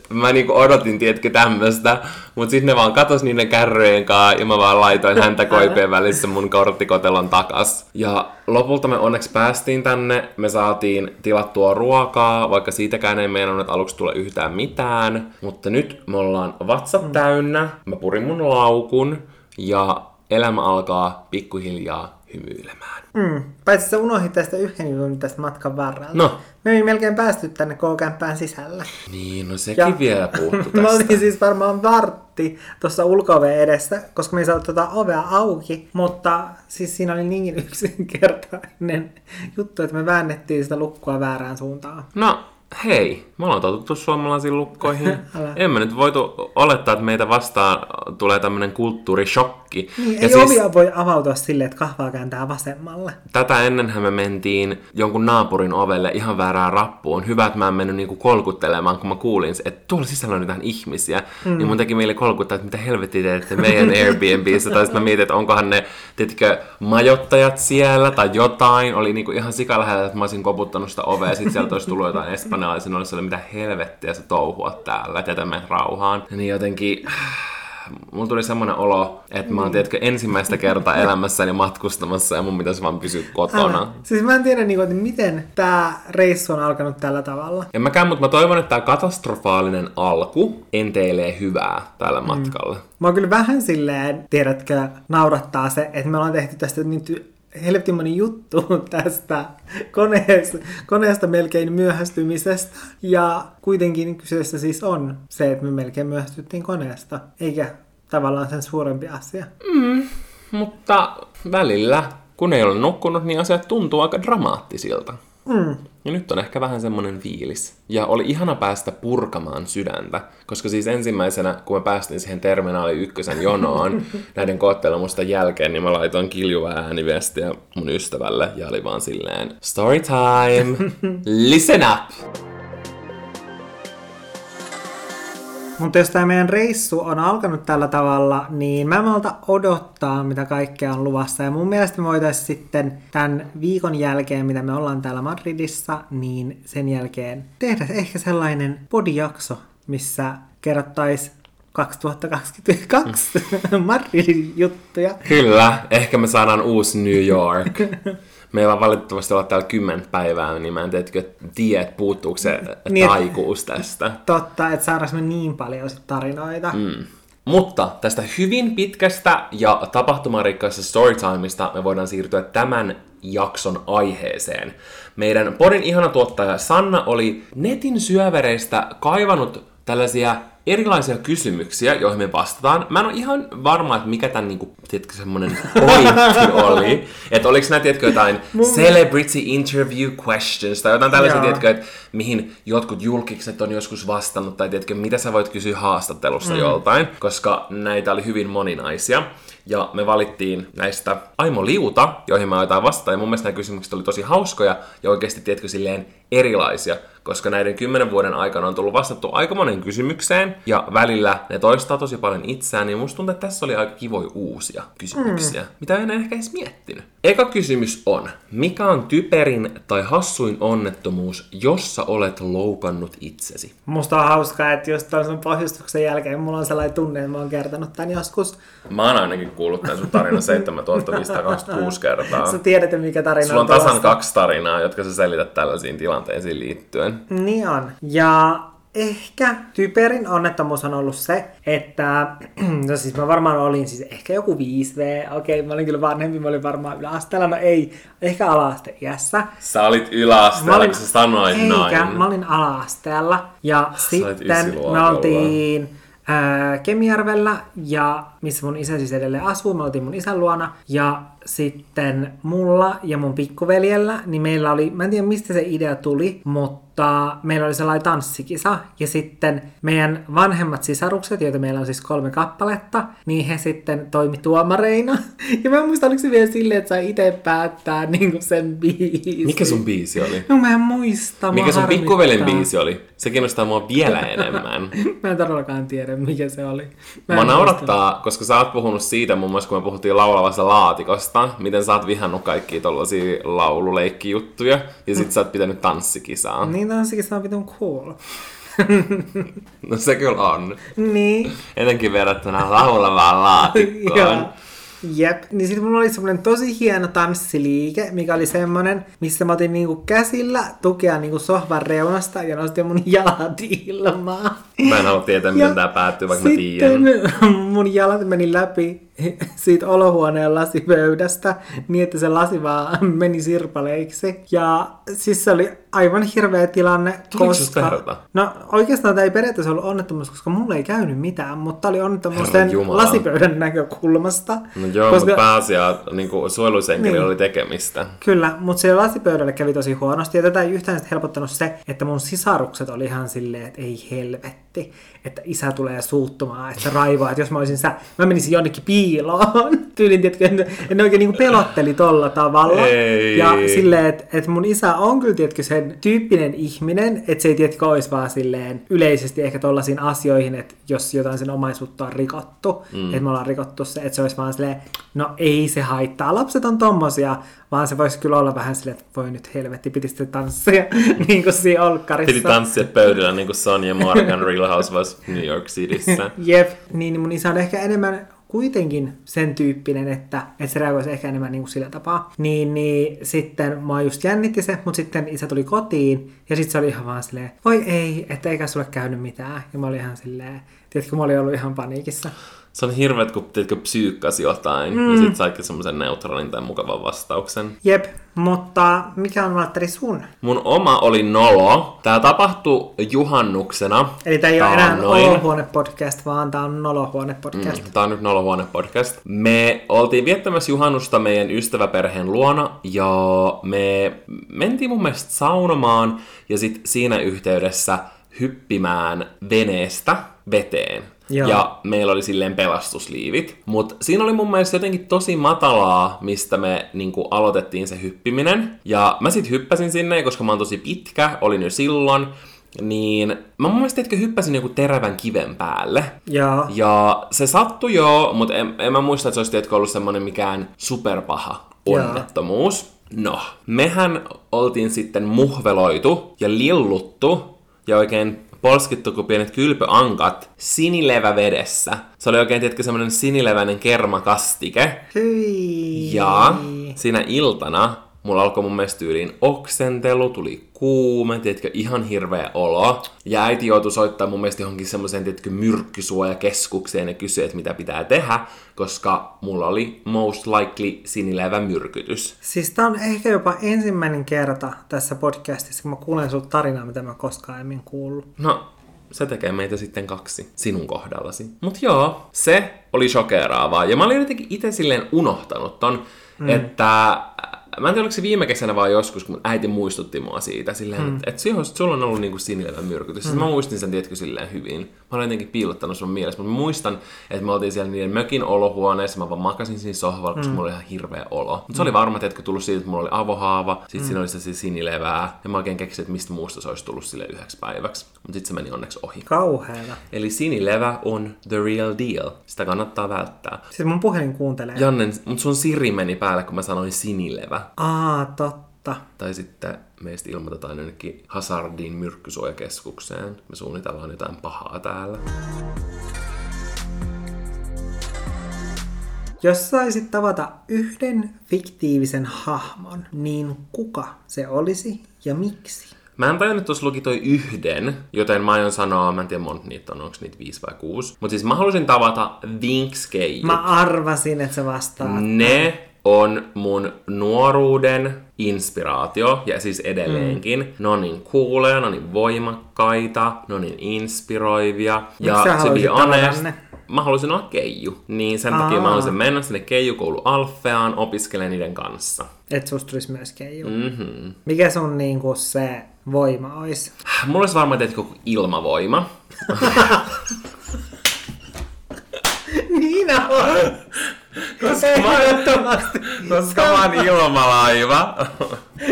mä niinku odotin, tiedätkö, tämmöstä. Mut sitten ne vaan katos niiden kärryjen kanssa ja mä vaan laitoin häntä koipien välissä mun korttikotelon takas. Ja lopulta me onneksi päästiin tänne. Me saatiin tilattua ruokaa, vaikka siitäkään ei meinannut aluksi tule yhtään mitään. Mutta nyt me ollaan vatsat täynnä. Mä purin mun laukun ja elämä alkaa pikkuhiljaa hymyilemään. Mm. Paitsi sä unohdit tästä yhden jutun tästä matkan varrella. No. Me ei melkein päästy tänne K-kämppään sisällä. Niin, no sekin ja... vielä puuttu Me tästä. oltiin siis varmaan vartti tuossa ulko edessä, koska me ei saatu tuota ovea auki, mutta siis siinä oli niin yksinkertainen juttu, että me väännettiin sitä lukkua väärään suuntaan. No, hei, me ollaan totuttu suomalaisiin lukkoihin. Emme nyt voitu olettaa, että meitä vastaan tulee tämmöinen kulttuurishokki. Niin, ja ei siis ovia voi avautua silleen, että kahvaa kääntää vasemmalle. tätä ennenhän me mentiin jonkun naapurin ovelle ihan väärään rappuun. Hyvä, että mä en mennyt niinku kolkuttelemaan, kun mä kuulin, että tuolla sisällä on jotain ihmisiä. Mm. Niin mun teki mieli kolkuttaa, että mitä helvettiä teette meidän Airbnbissä. tai sitten mä mietin, että onkohan ne, tiedätkö, majottajat siellä tai jotain. Oli niinku ihan sikalähellä, että mä olisin koputtanut sitä ovea ja sitten sieltä olisi tullut jotain espanjalaisia. Ne olisi ollut, mitä helvettiä sä touhuat täällä, että jätä rauhaan. Niin jotenkin mulla tuli semmoinen olo, että mä oon tiedätkö, ensimmäistä kertaa elämässäni matkustamassa ja mun pitäisi vaan pysyä kotona. Älä. Siis mä en tiedä, niin kuin, että miten tämä reissu on alkanut tällä tavalla. En mäkään, mutta mä toivon, että tämä katastrofaalinen alku enteilee hyvää tällä matkalla. Mä oon kyllä vähän silleen, tiedätkö, naurattaa se, että me ollaan tehty tästä nyt helvetin juttu tästä koneesta, koneesta melkein myöhästymisestä. Ja kuitenkin kyseessä siis on se, että me melkein myöhästyttiin koneesta, eikä tavallaan sen suurempi asia. Mutta välillä, kun ei ole nukkunut, niin asiat tuntuu aika dramaattisilta. Mm. Ja nyt on ehkä vähän semmonen fiilis. Ja oli ihana päästä purkamaan sydäntä, koska siis ensimmäisenä, kun me päästiin siihen Terminaali ykkösen jonoon näiden koettelemusten jälkeen, niin mä laitoin kiljuvaa ääniviestiä mun ystävälle ja oli vaan silleen, story time, listen up! Mutta jos tämä meidän reissu on alkanut tällä tavalla, niin mä malta odottaa, mitä kaikkea on luvassa. Ja mun mielestä me voitaisiin sitten tämän viikon jälkeen, mitä me ollaan täällä Madridissa, niin sen jälkeen tehdä ehkä sellainen podijakso, missä kerrottaisiin 2022 Madridin juttuja. Kyllä, ehkä me saadaan uusi New York. Meillä on valitettavasti olla täällä kymmentä päivää, niin mä en tiedä, tiedä että puuttuuko se Niin, taikuus tästä. Totta, että saadaan me niin paljon sit tarinoita. Mm. Mutta tästä hyvin pitkästä ja tapahtumarikkaasta storytimeista me voidaan siirtyä tämän jakson aiheeseen. Meidän podin ihana tuottaja Sanna oli netin syövereistä kaivannut tällaisia erilaisia kysymyksiä, joihin me vastataan. Mä en ole ihan varma, että mikä tämän niinku, tiedätkö, semmonen pointti oli. Että oliko nämä, tiedätkö, jotain celebrity interview questions tai jotain tällaisia, tiedätkö, että mihin jotkut julkikset on joskus vastannut, tai tiedätkö, mitä sä voit kysyä haastattelussa mm. joltain, koska näitä oli hyvin moninaisia. Ja me valittiin näistä Aimo Liuta, joihin me aletaan vastata, ja mun mielestä nämä kysymykset oli tosi hauskoja, ja oikeasti, tiedätkö, silleen erilaisia, koska näiden kymmenen vuoden aikana on tullut vastattu aika monen kysymykseen, ja välillä ne toistaa tosi paljon itseään, niin musta tuntuu, että tässä oli aika kivoja uusia kysymyksiä, mm. mitä en ehkä edes miettinyt. Eka kysymys on, mikä on typerin tai hassuin onnettomuus, jossa olet loukannut itsesi? Musta on hauskaa, että just ton sun pohjustuksen jälkeen mulla on sellainen tunne, että mä oon kertonut tän joskus. Mä oon ainakin kuullut tämän sun tarinan 7526 kertaa. Sä tiedät, mikä tarina Sulla on tulossa. tasan kaksi tarinaa, jotka sä selität tällaisiin tilanteisiin liittyen. Niin on. Ja ehkä typerin onnettomuus on ollut se, että no siis mä varmaan olin siis ehkä joku 5V, okei mä olin kyllä vanhempi, mä olin varmaan yläasteella, no ei, ehkä ala-asteiässä. Sä olit yläasteella, kun sä sanoit eikä, näin. mä olin ala-asteella ja olit sitten me oltiin ää, Kemijärvellä ja missä mun isä siis edelleen asuu, me oltiin mun isän luona ja sitten mulla ja mun pikkuveljellä, niin meillä oli, mä en tiedä mistä se idea tuli, mutta meillä oli sellainen tanssikisa ja sitten meidän vanhemmat sisarukset, joita meillä on siis kolme kappaletta, niin he sitten toimi tuomareina. Ja mä en muista, oliko se vielä silleen, että sai itse päättää niin sen biisin. Mikä sun biisi oli? No mä en muista. Mikä sun harmittaa. pikkuveljen biisi oli? Se kiinnostaa mua vielä enemmän. Mä en todellakaan tiedä, mikä se oli. Mä en naurattaa, koska sä oot puhunut siitä muun muassa, kun me puhuttiin laulavasta laatikosta, miten sä oot vihannut kaikkia tollasia laululeikkijuttuja, ja sit sä oot pitänyt tanssikisaa. Niin tanssikin se on vitun cool. No se kyllä on. Niin. Etenkin verrattuna laulavaan laatikkoon. Jep. Niin sitten mulla oli semmonen tosi hieno tanssiliike, mikä oli semmonen, missä mä otin niinku käsillä tukea niinku sohvan reunasta ja nostin mun jalat ilmaan. Mä en halua tietää, miten tää päättyy, vaikka mä sitten tiedän. mun jalat meni läpi siitä olohuoneen lasipöydästä niin, että se lasi vaan meni sirpaleiksi. Ja siis se oli aivan hirveä tilanne, Tuliko verta? No oikeastaan tämä ei periaatteessa ollut onnettomuus, koska mulle ei käynyt mitään, mutta oli onnettomuus sen lasipöydän näkökulmasta. No joo, koska... mutta pääasia, niin kuin suojelusenkeli Niin. oli tekemistä. Kyllä, mutta siellä lasipöydällä kävi tosi huonosti, ja tätä ei yhtään helpottanut se, että mun sisarukset oli ihan silleen, että ei helvetti, että isä tulee suuttumaan, että se raivoaa, että jos mä olisin sä, mä menisin jonnekin piiloon. Tyylin, tiedätkö, että ne- ne oikein niin pelotteli tolla tavalla. Ei. Ja silleen, että, että mun isä on kyllä, tiedätkö, sen tyyppinen ihminen, että se ei, tiedätkö, olisi vaan silleen yleisesti ehkä tollaisiin asioihin, että jos jotain sen omaisuutta on rikottu, mm. että me ollaan rikottu se, että se olisi vaan silleen, no ei se haittaa, lapset on tommosia, vaan se voisi kyllä olla vähän silleen, että voi nyt helvetti, piti sitten tanssia niin kuin siinä olkkarissa. Piti tanssia pöydällä niin kuin Sonja Morgan Real Housewives New York Cityssä. Jep, niin mun isä on ehkä enemmän kuitenkin sen tyyppinen, että, että se reagoisi ehkä enemmän niin kuin sillä tapaa. Niin, niin sitten mua just jännitti se, mutta sitten isä tuli kotiin ja sitten se oli ihan vaan silleen, voi ei, että eikä sulle käynyt mitään. Ja mä olin ihan silleen, tiedätkö, mä olin ollut ihan paniikissa. Se on hirveet, kun tiedätkö, psyykkasi jotain, mm. ja sit saikin semmoisen neutraalin tai mukavan vastauksen. Jep, mutta mikä on Valtteri sun? Mun oma oli nolo. Tää tapahtui juhannuksena. Eli tämä ei ole enää taannoin. olohuone-podcast, vaan tämä on nolohuone-podcast. Mm, Tää on nyt Nolohuone podcast. Me oltiin viettämässä juhannusta meidän ystäväperheen luona ja me mentiin mun mielestä saunomaan ja sit siinä yhteydessä hyppimään veneestä veteen. Joo. Ja meillä oli silleen pelastusliivit. Mutta siinä oli mun mielestä jotenkin tosi matalaa, mistä me niinku aloitettiin se hyppiminen. Ja mä sit hyppäsin sinne, ja koska mä oon tosi pitkä, olin jo silloin, niin mä mun mielestä etkö hyppäsin joku terävän kiven päälle. Joo. Ja se sattui joo, mutta en, en mä muista, että se olisi tiedätkö, ollut semmonen mikään superpaha onnettomuus. No, mehän oltiin sitten muhveloitu ja lilluttu ja oikein polskittu kuin pienet kylpyankat sinilevävedessä. Se oli oikein, tiedätkö, semmonen sinileväinen kermakastike. Hyi. Ja siinä iltana mulla alkoi mun mielestä tyyliin oksentelu, tuli kuume, tiedätkö, ihan hirveä olo. Ja äiti joutui soittaa mun mielestä johonkin semmoiseen, tiedätkö, myrkkysuojakeskukseen ja kysyi, että mitä pitää tehdä, koska mulla oli most likely sinilevä myrkytys. Siis tää on ehkä jopa ensimmäinen kerta tässä podcastissa, kun mä kuulen sulta tarinaa, mitä mä koskaan aiemmin kuullut. No, se tekee meitä sitten kaksi sinun kohdallasi. Mut joo, se oli shokeraavaa. Ja mä olin jotenkin itse silleen unohtanut ton, mm. että mä en tiedä, oliko se viime kesänä vai joskus, kun äiti muistutti mua siitä, silleen, mm. että, että sulla- sulla on ollut niinku sinilevä myrkytys. Mm. Mä muistin sen, tiedätkö, silleen hyvin. Mä olin jotenkin piilottanut sun mielessä, mutta mä muistan, että me oltiin siellä niiden mökin olohuoneessa, mä vaan makasin siinä sohvalla, koska mm. mulla oli ihan hirveä olo. Mutta se oli varma, että tullut siitä, että mulla oli avohaava, sit mm. siinä oli se siis sinilevää, ja mä oikein keksin, että mistä muusta se olisi tullut sille yhdeksi päiväksi. Mutta sitten se meni onneksi ohi. Kauheeta. Eli sinilevä on the real deal. Sitä kannattaa välttää. Siis mun puhelin kuuntelee. Jannen, mutta sun Siri meni päälle, kun mä sanoin sinilevä. Aa, totta. Tai sitten meistä ilmoitetaan jonnekin Hazardin myrkkysuojakeskukseen. Me suunnitellaan jotain pahaa täällä. Jos saisit tavata yhden fiktiivisen hahmon, niin kuka se olisi ja miksi? Mä en tajunnut, että tuossa luki toi yhden, joten mä aion sanoa, mä en tiedä monta niitä on, onko niitä viisi vai kuusi. Mutta siis mä halusin tavata Vinks Keiju. Mä arvasin, että sä vastaat. Ne on mun nuoruuden inspiraatio, ja siis edelleenkin. Mm. Ne on niin cooleja, ne on niin voimakkaita, ne on niin inspiroivia. ja sä to be honest, mä halusin olla keiju. Niin sen takia mä halusin mennä sinne keijukoulu Alfeaan, opiskelemaan niiden kanssa. Et susta tulisi myös keiju. Mm. Mm-hmm. Mikä sun niinku se voima olisi? Mulla olisi varmaan tehty koko ilmavoima. Niin on! Koska Ehdottomasti! mä oon ilmalaiva.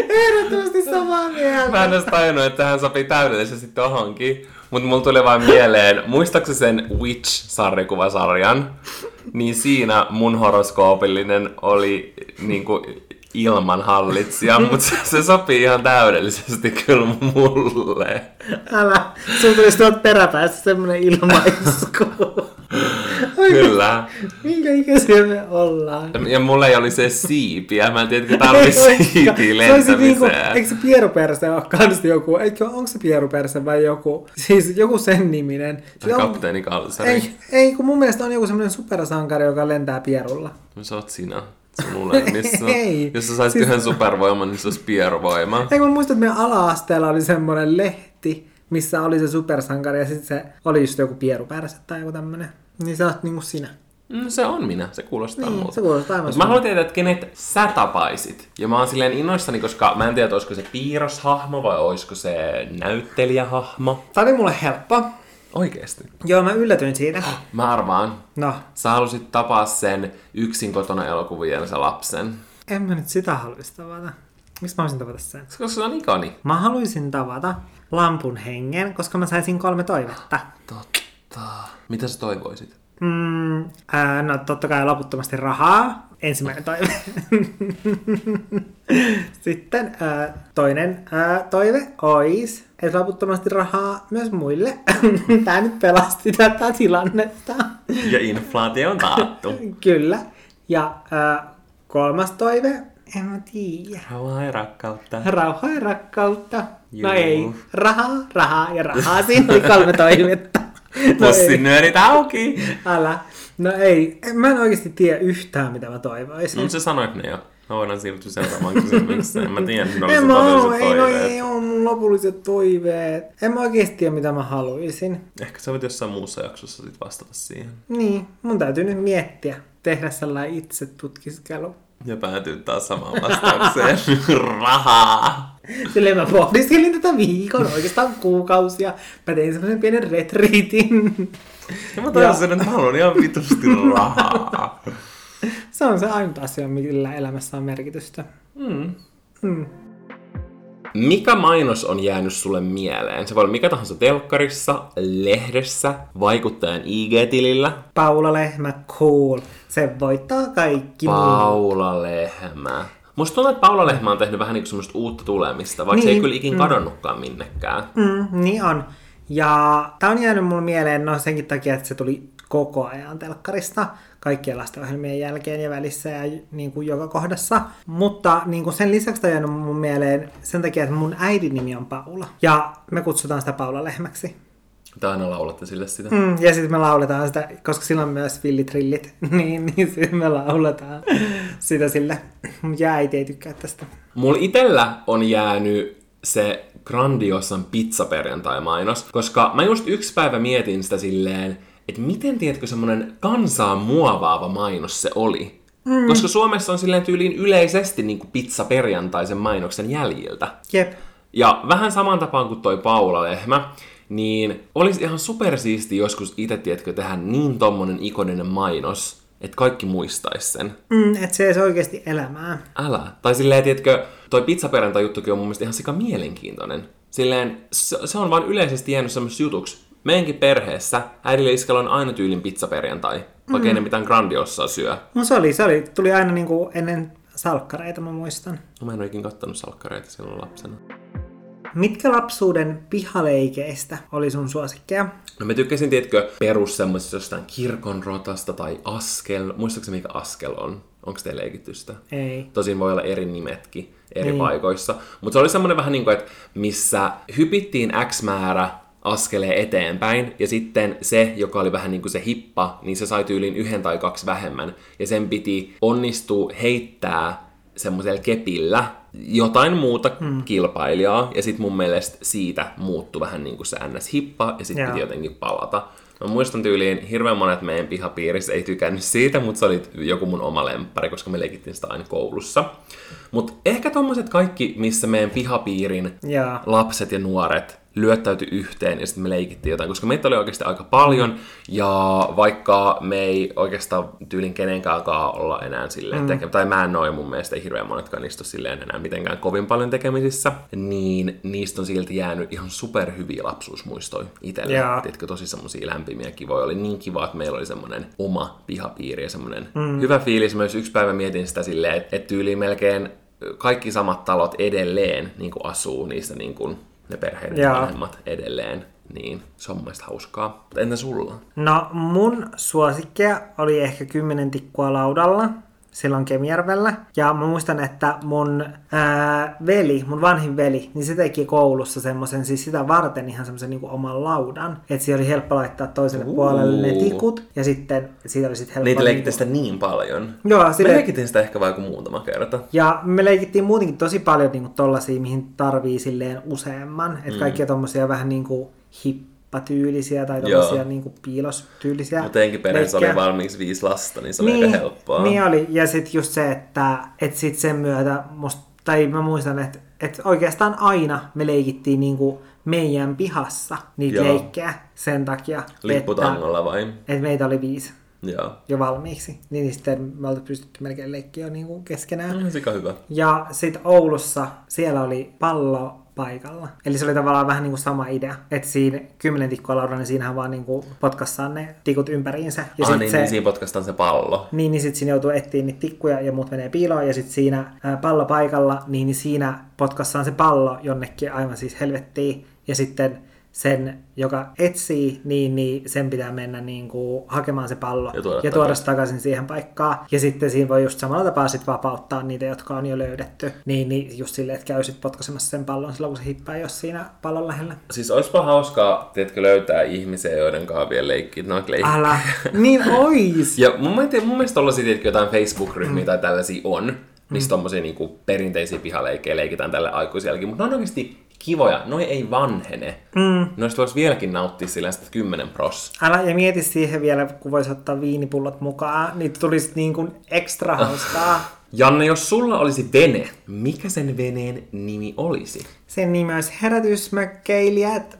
Ehdottomasti samaa mieltä! Mä en edes tajunnut, että hän sopii täydellisesti tohonkin. Mutta mulla tuli vain mieleen, muistaakseni sen Witch-sarjakuvasarjan? Niin siinä mun horoskoopillinen oli niinku ilmanhallitsija, mutta se, se sopii ihan täydellisesti kyllä mulle. Älä, sulla tulisi tuolta peräpäästä semmonen ilmaisku. Kyllä. Minkä ikäisiä me ollaan? Ja mulla ei oli se siipiä. Mä en tiedä, että tarvii siipiä olisi niinku, lentämiseen. eikö se pieruperse ole kans joku, eikö, onko se pieruperse vai joku, siis joku sen niminen. Tai Se on- kapteeni Kalsari. ei, ei, kun mun mielestä on joku semmoinen supersankari, joka lentää pierulla. No sä oot sinä. Unelmissa. Ei. Jos sä saisit Siis- yhden supervoiman, niin se olisi pieruvoima. Eikö mä muistan, että meidän ala-asteella oli semmoinen lehti, missä oli se supersankari ja sitten se oli just joku pieruperse tai joku tämmönen. Niin sä oot niinku sinä. Mm, se on minä, se kuulostaa Niin, multa. se kuulostaa aivan Mut mä haluan tietää, että kenet sä tapaisit. Ja mä oon silleen innoissani, koska mä en tiedä, olisiko se piirroshahmo vai olisiko se näyttelijähahmo. Tää oli mulle helppo. Oikeesti. Joo, mä yllätyin siitä. Mä arvaan. No, Sä halusit tapaa sen yksin kotona elokuvien se lapsen. en mä nyt sitä haluaisi tavata. Miksi mä haluaisin tavata sen? Koska se on ikoni. Mä haluaisin tavata lampun hengen, koska mä saisin kolme toivetta. Totta. Mitä sä toivoisit? Mm, ää, no totta kai loputtomasti rahaa. Ensimmäinen toive. Sitten ää, toinen ää, toive olisi, että loputtomasti rahaa myös muille. Tää nyt pelasti tätä tilannetta. Ja inflaatio on taattu. Kyllä. Ja ää, kolmas toive, en mä tiedä. Rauhaa ja rakkautta. Rauhaa ja rakkautta. No Juu. ei. Rahaa, rahaa ja rahaa. Siinä oli kolme toivetta. No ei. Pussin nyörit auki. Älä. No ei. En- Mä en oikeasti tiedä yhtään, mitä mä toivoisin. No sä sanoit ne jo. Mä voidaan siirtyä seuraavaan kysymykseen. Mä tiedän, että en oli mä oo, ei, no ei oo mun lopulliset toiveet. En mä oikeasti tiedä, mitä mä haluaisin. Ehkä sä voit jossain muussa jaksossa sit vastata siihen. Niin, mun täytyy nyt miettiä. Tehdä sellainen itse tutkiskelu. Ja päätyy taas samaan vastaukseen. Rahaa. Silleen mä pohdiskelin tätä viikon, oikeastaan kuukausia. Mä tein semmoisen pienen retriitin. Ja mä tajusin, että mä haluan ihan vitusti rahaa. Se on se ainut asia, millä elämässä on merkitystä. Mm. Mm. Mikä mainos on jäänyt sulle mieleen? Se voi olla mikä tahansa telkkarissa, lehdessä, vaikuttajan IG-tilillä. Paula Lehmä, cool. Se voittaa kaikki muut. Paula Lehmä. Musta tuntuu, että Paula Lehmä on tehnyt vähän niin semmoista uutta tulemista, vaikka se ei Niin, kyllä ikin kadonnutkaan minnekään. Mm, niin on. Ja tää on jäänyt mulle mieleen no senkin takia, että se tuli koko ajan telkkarista kaikkien lastenohjelmien jälkeen ja välissä ja niin kuin joka kohdassa. Mutta niin kuin sen lisäksi tää on jäänyt mun mieleen sen takia, että mun äidin nimi on Paula. Ja me kutsutaan sitä Paula Lehmäksi. Te aina laulatte sille sitä. Mm, ja sitten me lauletaan sitä, koska sillä on myös villitrillit, niin, niin sitten me lauletaan sitä sille. Ja äiti ei tykkää tästä. Mulla itellä on jäänyt se grandiosan pizzaperjantai-mainos, koska mä just yksi päivä mietin sitä silleen, että miten tiedätkö semmonen kansaa muovaava mainos se oli. Mm. Koska Suomessa on silleen tyyliin yleisesti niin kuin pizzaperjantai sen mainoksen jäljiltä. Jep. Ja vähän saman tapaan kuin toi Paula Lehmä, niin olisi ihan supersiisti joskus itse, tiedätkö, tehdä niin tommonen ikoninen mainos, että kaikki muistais sen. Mm, että se ei oikeasti elämää. Älä. Tai silleen, tiedätkö, toi pizzaperjantai-juttukin on mun mielestä ihan sika mielenkiintoinen. Silleen, se, se on vaan yleisesti jäänyt semmoisessa jutuksi. Meidänkin perheessä äidillä ja iskellä on aina tyylin pizzaperjantai, vaikka ei ne mitään grandiossaa syö. No se oli, se oli. Tuli aina niinku ennen salkkareita, mä muistan. No, mä en ole ikin kattonut salkkareita silloin lapsena. Mitkä lapsuuden pihaleikeistä oli sun suosikkeja? No mä tykkäsin, tiedätkö, perus semmoisesta jostain kirkonrotasta tai askel. Muistaakseni mikä askel on? Onko teillä leikitty sitä? Ei. Tosin voi olla eri nimetkin eri Niin. paikoissa. Mutta se oli semmoinen vähän niin kuin, että missä hypittiin X määrä askeleen eteenpäin, ja sitten se, joka oli vähän niin kuin se hippa, niin se sai tyyliin yhden tai kaksi vähemmän, ja sen piti onnistua heittää semmoisella kepillä jotain muuta mm. kilpailijaa, ja sitten mun mielestä siitä muuttui vähän niin kuin se NS-hippa, ja sitten piti jotenkin palata. Mä muistan tyyliin, hirveän monet meidän pihapiirissä ei tykännyt siitä, mutta se oli joku mun oma lemppari, koska me leikittiin sitä aina koulussa. Mutta ehkä tommoset kaikki, missä meidän pihapiirin Joo. lapset ja nuoret lyöttäytyi yhteen ja sitten me leikittiin jotain, koska meitä oli oikeasti aika paljon ja vaikka me ei oikeastaan tyylin kenenkään olla enää silleen mm. teke- tai mä en noin mun mielestä hirveän monetkaan niistä ole silleen enää mitenkään kovin paljon tekemisissä, niin niistä on silti jäänyt ihan superhyviä lapsuusmuistoja itselle. Jaa. Tiedätkö, tosi semmoisia lämpimiä kivoja. Oli niin kiva, että meillä oli semmoinen oma pihapiiri ja semmoinen mm. hyvä fiilis. Myös yksi päivä mietin sitä silleen, että, tyyliin melkein kaikki samat talot edelleen niin kuin asuu niissä niin kuin ne perheiden vanhemmat edelleen niin se on mun hauskaa. Entä sulla? No mun suosikkeja oli ehkä kymmenen tikkua laudalla silloin Kemijärvellä. Ja mä muistan, että mun ää, veli, mun vanhin veli, niin se teki koulussa semmoisen, siis sitä varten ihan semmoisen niin oman laudan. Että siellä oli helppo laittaa toiselle Uu. puolelle ne tikut, ja sitten siitä oli sitten helppo... Niitä niinku- sitä niin paljon. Joo, Me sille... leikittiin sitä ehkä vaikka muutama kerta. Ja me leikittiin muutenkin tosi paljon niinku tollasia, mihin tarvii silleen useamman. Että Mm. kaikkia tommosia vähän niinku hippatyylisiä tai tommosia niinku piilostyylisiä. Mutta perheessä oli valmiiksi viisi lasta, niin se oli aika helppoa. Niin oli. Ja sitten just se, että et sit sen myötä musta, tai mä muistan, että et oikeastaan aina me leikittiin niinku meidän pihassa niitä Joo. leikkejä sen takia, että, Lipputangolla vai? että meitä oli viisi Joo. jo valmiiksi. Niin sitten me oltiin pystytty melkein leikkiä jo niinku keskenään. Mm, Sika hyvä. Ja sitten Oulussa siellä oli pallo paikalla. Eli se oli tavallaan vähän niin kuin sama idea. Että siinä kymmenen tikkoa laudalla, niin siinähän vaan niin kuin potkassaan ne tikut ympäriinsä. Ja ah, sit niin, se, niin, siinä podcastaan se pallo. niin, niin sitten siinä joutuu etsiä niitä tikkuja ja muut menee piiloon. Ja sitten siinä ää, pallo paikalla, niin, niin siinä potkassaan se pallo jonnekin aivan siis helvettiin. Ja sitten sen, joka etsii, niin, niin sen pitää mennä niin kuin hakemaan se pallo Ja tuoda ja tuoda takaisin. takaisin siihen paikkaan. Ja sitten siinä voi just samalla tapaa sit vapauttaa niitä, jotka on jo löydetty. Niin, niin just silleen, että käy sit potkaisemassa sen pallon silloin, kun se hippää, jos siinä pallon lähellä. Siis olisipa hauskaa, tiedätkö, löytää ihmisiä, joiden kanssa vielä leikkiä leikkejä. Älä, niin ois! Ja mun mielestä, mun mielestä tollasia, tiedätkö, jotain Facebook-ryhmiä tai tällaisia on, missä tommosia niinku perinteisiä pihaleikkejä leikitään tälle aikuisielläkin, mutta ne on oikeasti kivoja, noi ei vanhene. Mm. Noista voisi vieläkin nauttia sillä sitä 10 pros. Älä, ja mieti siihen vielä, kun voisi ottaa viinipullot mukaan, niin tulisi niin kuin ekstra hauskaa. Janne, jos sulla olisi vene, mikä sen veneen nimi olisi? Sen nimi olisi Herätysmökkeilijät.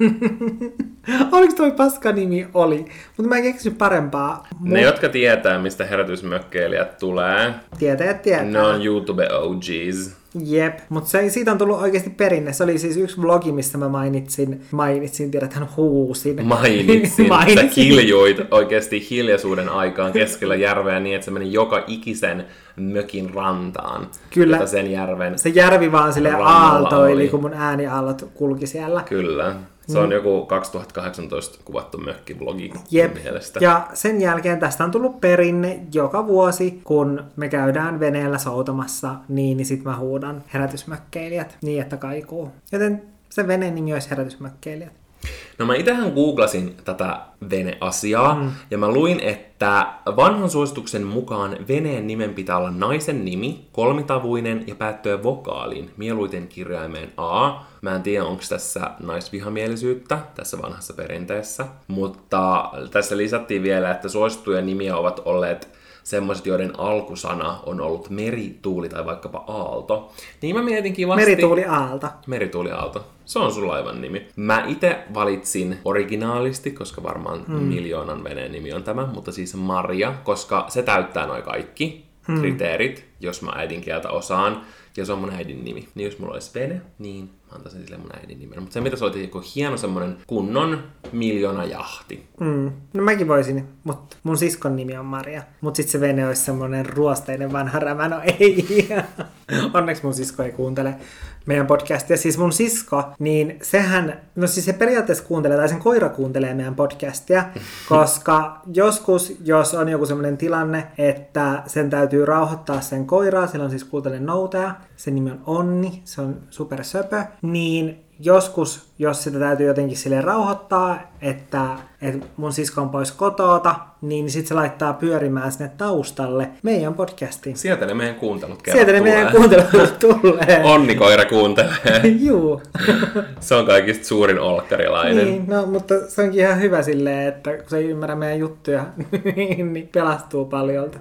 Oliko toi paska nimi? Oli. Mutta mä en keksinyt parempaa. Ne, jotka tietää, mistä herätysmökkeilijät tulee, Tietäjät tietää. ne on YouTube OGs. Jep, mutta se, siitä on tullut oikeasti perinne. Se oli siis yksi vlogi, missä mä mainitsin, mainitsin, tiedäthän huusin. Mainitsin. Sä mainitsin. kiljuit oikeasti hiljaisuuden aikaan keskellä järveä niin, että se meni joka ikisen mökin rantaan. Kyllä. Jota sen järven... Se järvi vaan sille aaltoili, oli. kun mun ääniaallot kulki siellä. Kyllä. Se on joku 2018 kuvattu mökkivlogi Jep. mielestä. Ja sen jälkeen tästä on tullut perinne joka vuosi, kun me käydään veneellä soutamassa, niin, niin sit mä huudan herätysmökkeilijät niin, että kaikuu. Joten se veneen nimi olisi herätysmökkeilijät. No mä itähän googlasin tätä veneasiaa, mm. ja mä luin, että vanhan suosituksen mukaan veneen nimen pitää olla naisen nimi, kolmitavuinen ja päättyä vokaaliin, mieluiten kirjaimeen A. Mä en tiedä, onko tässä naisvihamielisyyttä tässä vanhassa perinteessä, mutta tässä lisättiin vielä, että suosittuja nimiä ovat olleet semmoiset, joiden alkusana on ollut meri, tuuli tai vaikkapa aalto. Niin mä mietin kivasti... Merituuli Aalta. Merituuli Aalto. Se on sun laivan nimi. Mä itse valitsin originaalisti, koska varmaan mm. miljoonan veneen nimi on tämä, mutta siis Maria, koska se täyttää noin kaikki mm. kriteerit, jos mä äidinkieltä osaan, ja se on mun äidin nimi. Niin jos mulla olisi vene, niin mä antaisin sille mun äidin nimen. Mutta se mitä se oli joku hieno semmonen kunnon miljoona jahti. Mm. No mäkin voisin, mutta mun siskon nimi on Maria. Mutta sitten se vene olisi semmoinen ruosteinen vanha rämä. No ei. Onneksi mun sisko ei kuuntele meidän podcastia. Siis mun sisko, niin sehän, no siis se periaatteessa kuuntelee, tai sen koira kuuntelee meidän podcastia, koska joskus, jos on joku semmoinen tilanne, että sen täytyy rauhoittaa sen koiraa, sillä on siis kultainen noutea, sen nimi on Onni, se on super söpö, niin joskus, jos sitä täytyy jotenkin sille rauhoittaa, että, että mun sisko on pois kotoota, niin sit se laittaa pyörimään sinne taustalle meidän podcastiin. Sieltä ne meidän kuuntelut kerran Sieltä ne tulee. meidän kuuntelut tulee. Onni koira kuuntelee. Juu. se on kaikista suurin olkkarilainen. niin, no, mutta se onkin ihan hyvä silleen, että kun se ei ymmärrä meidän juttuja, niin pelastuu paljolta.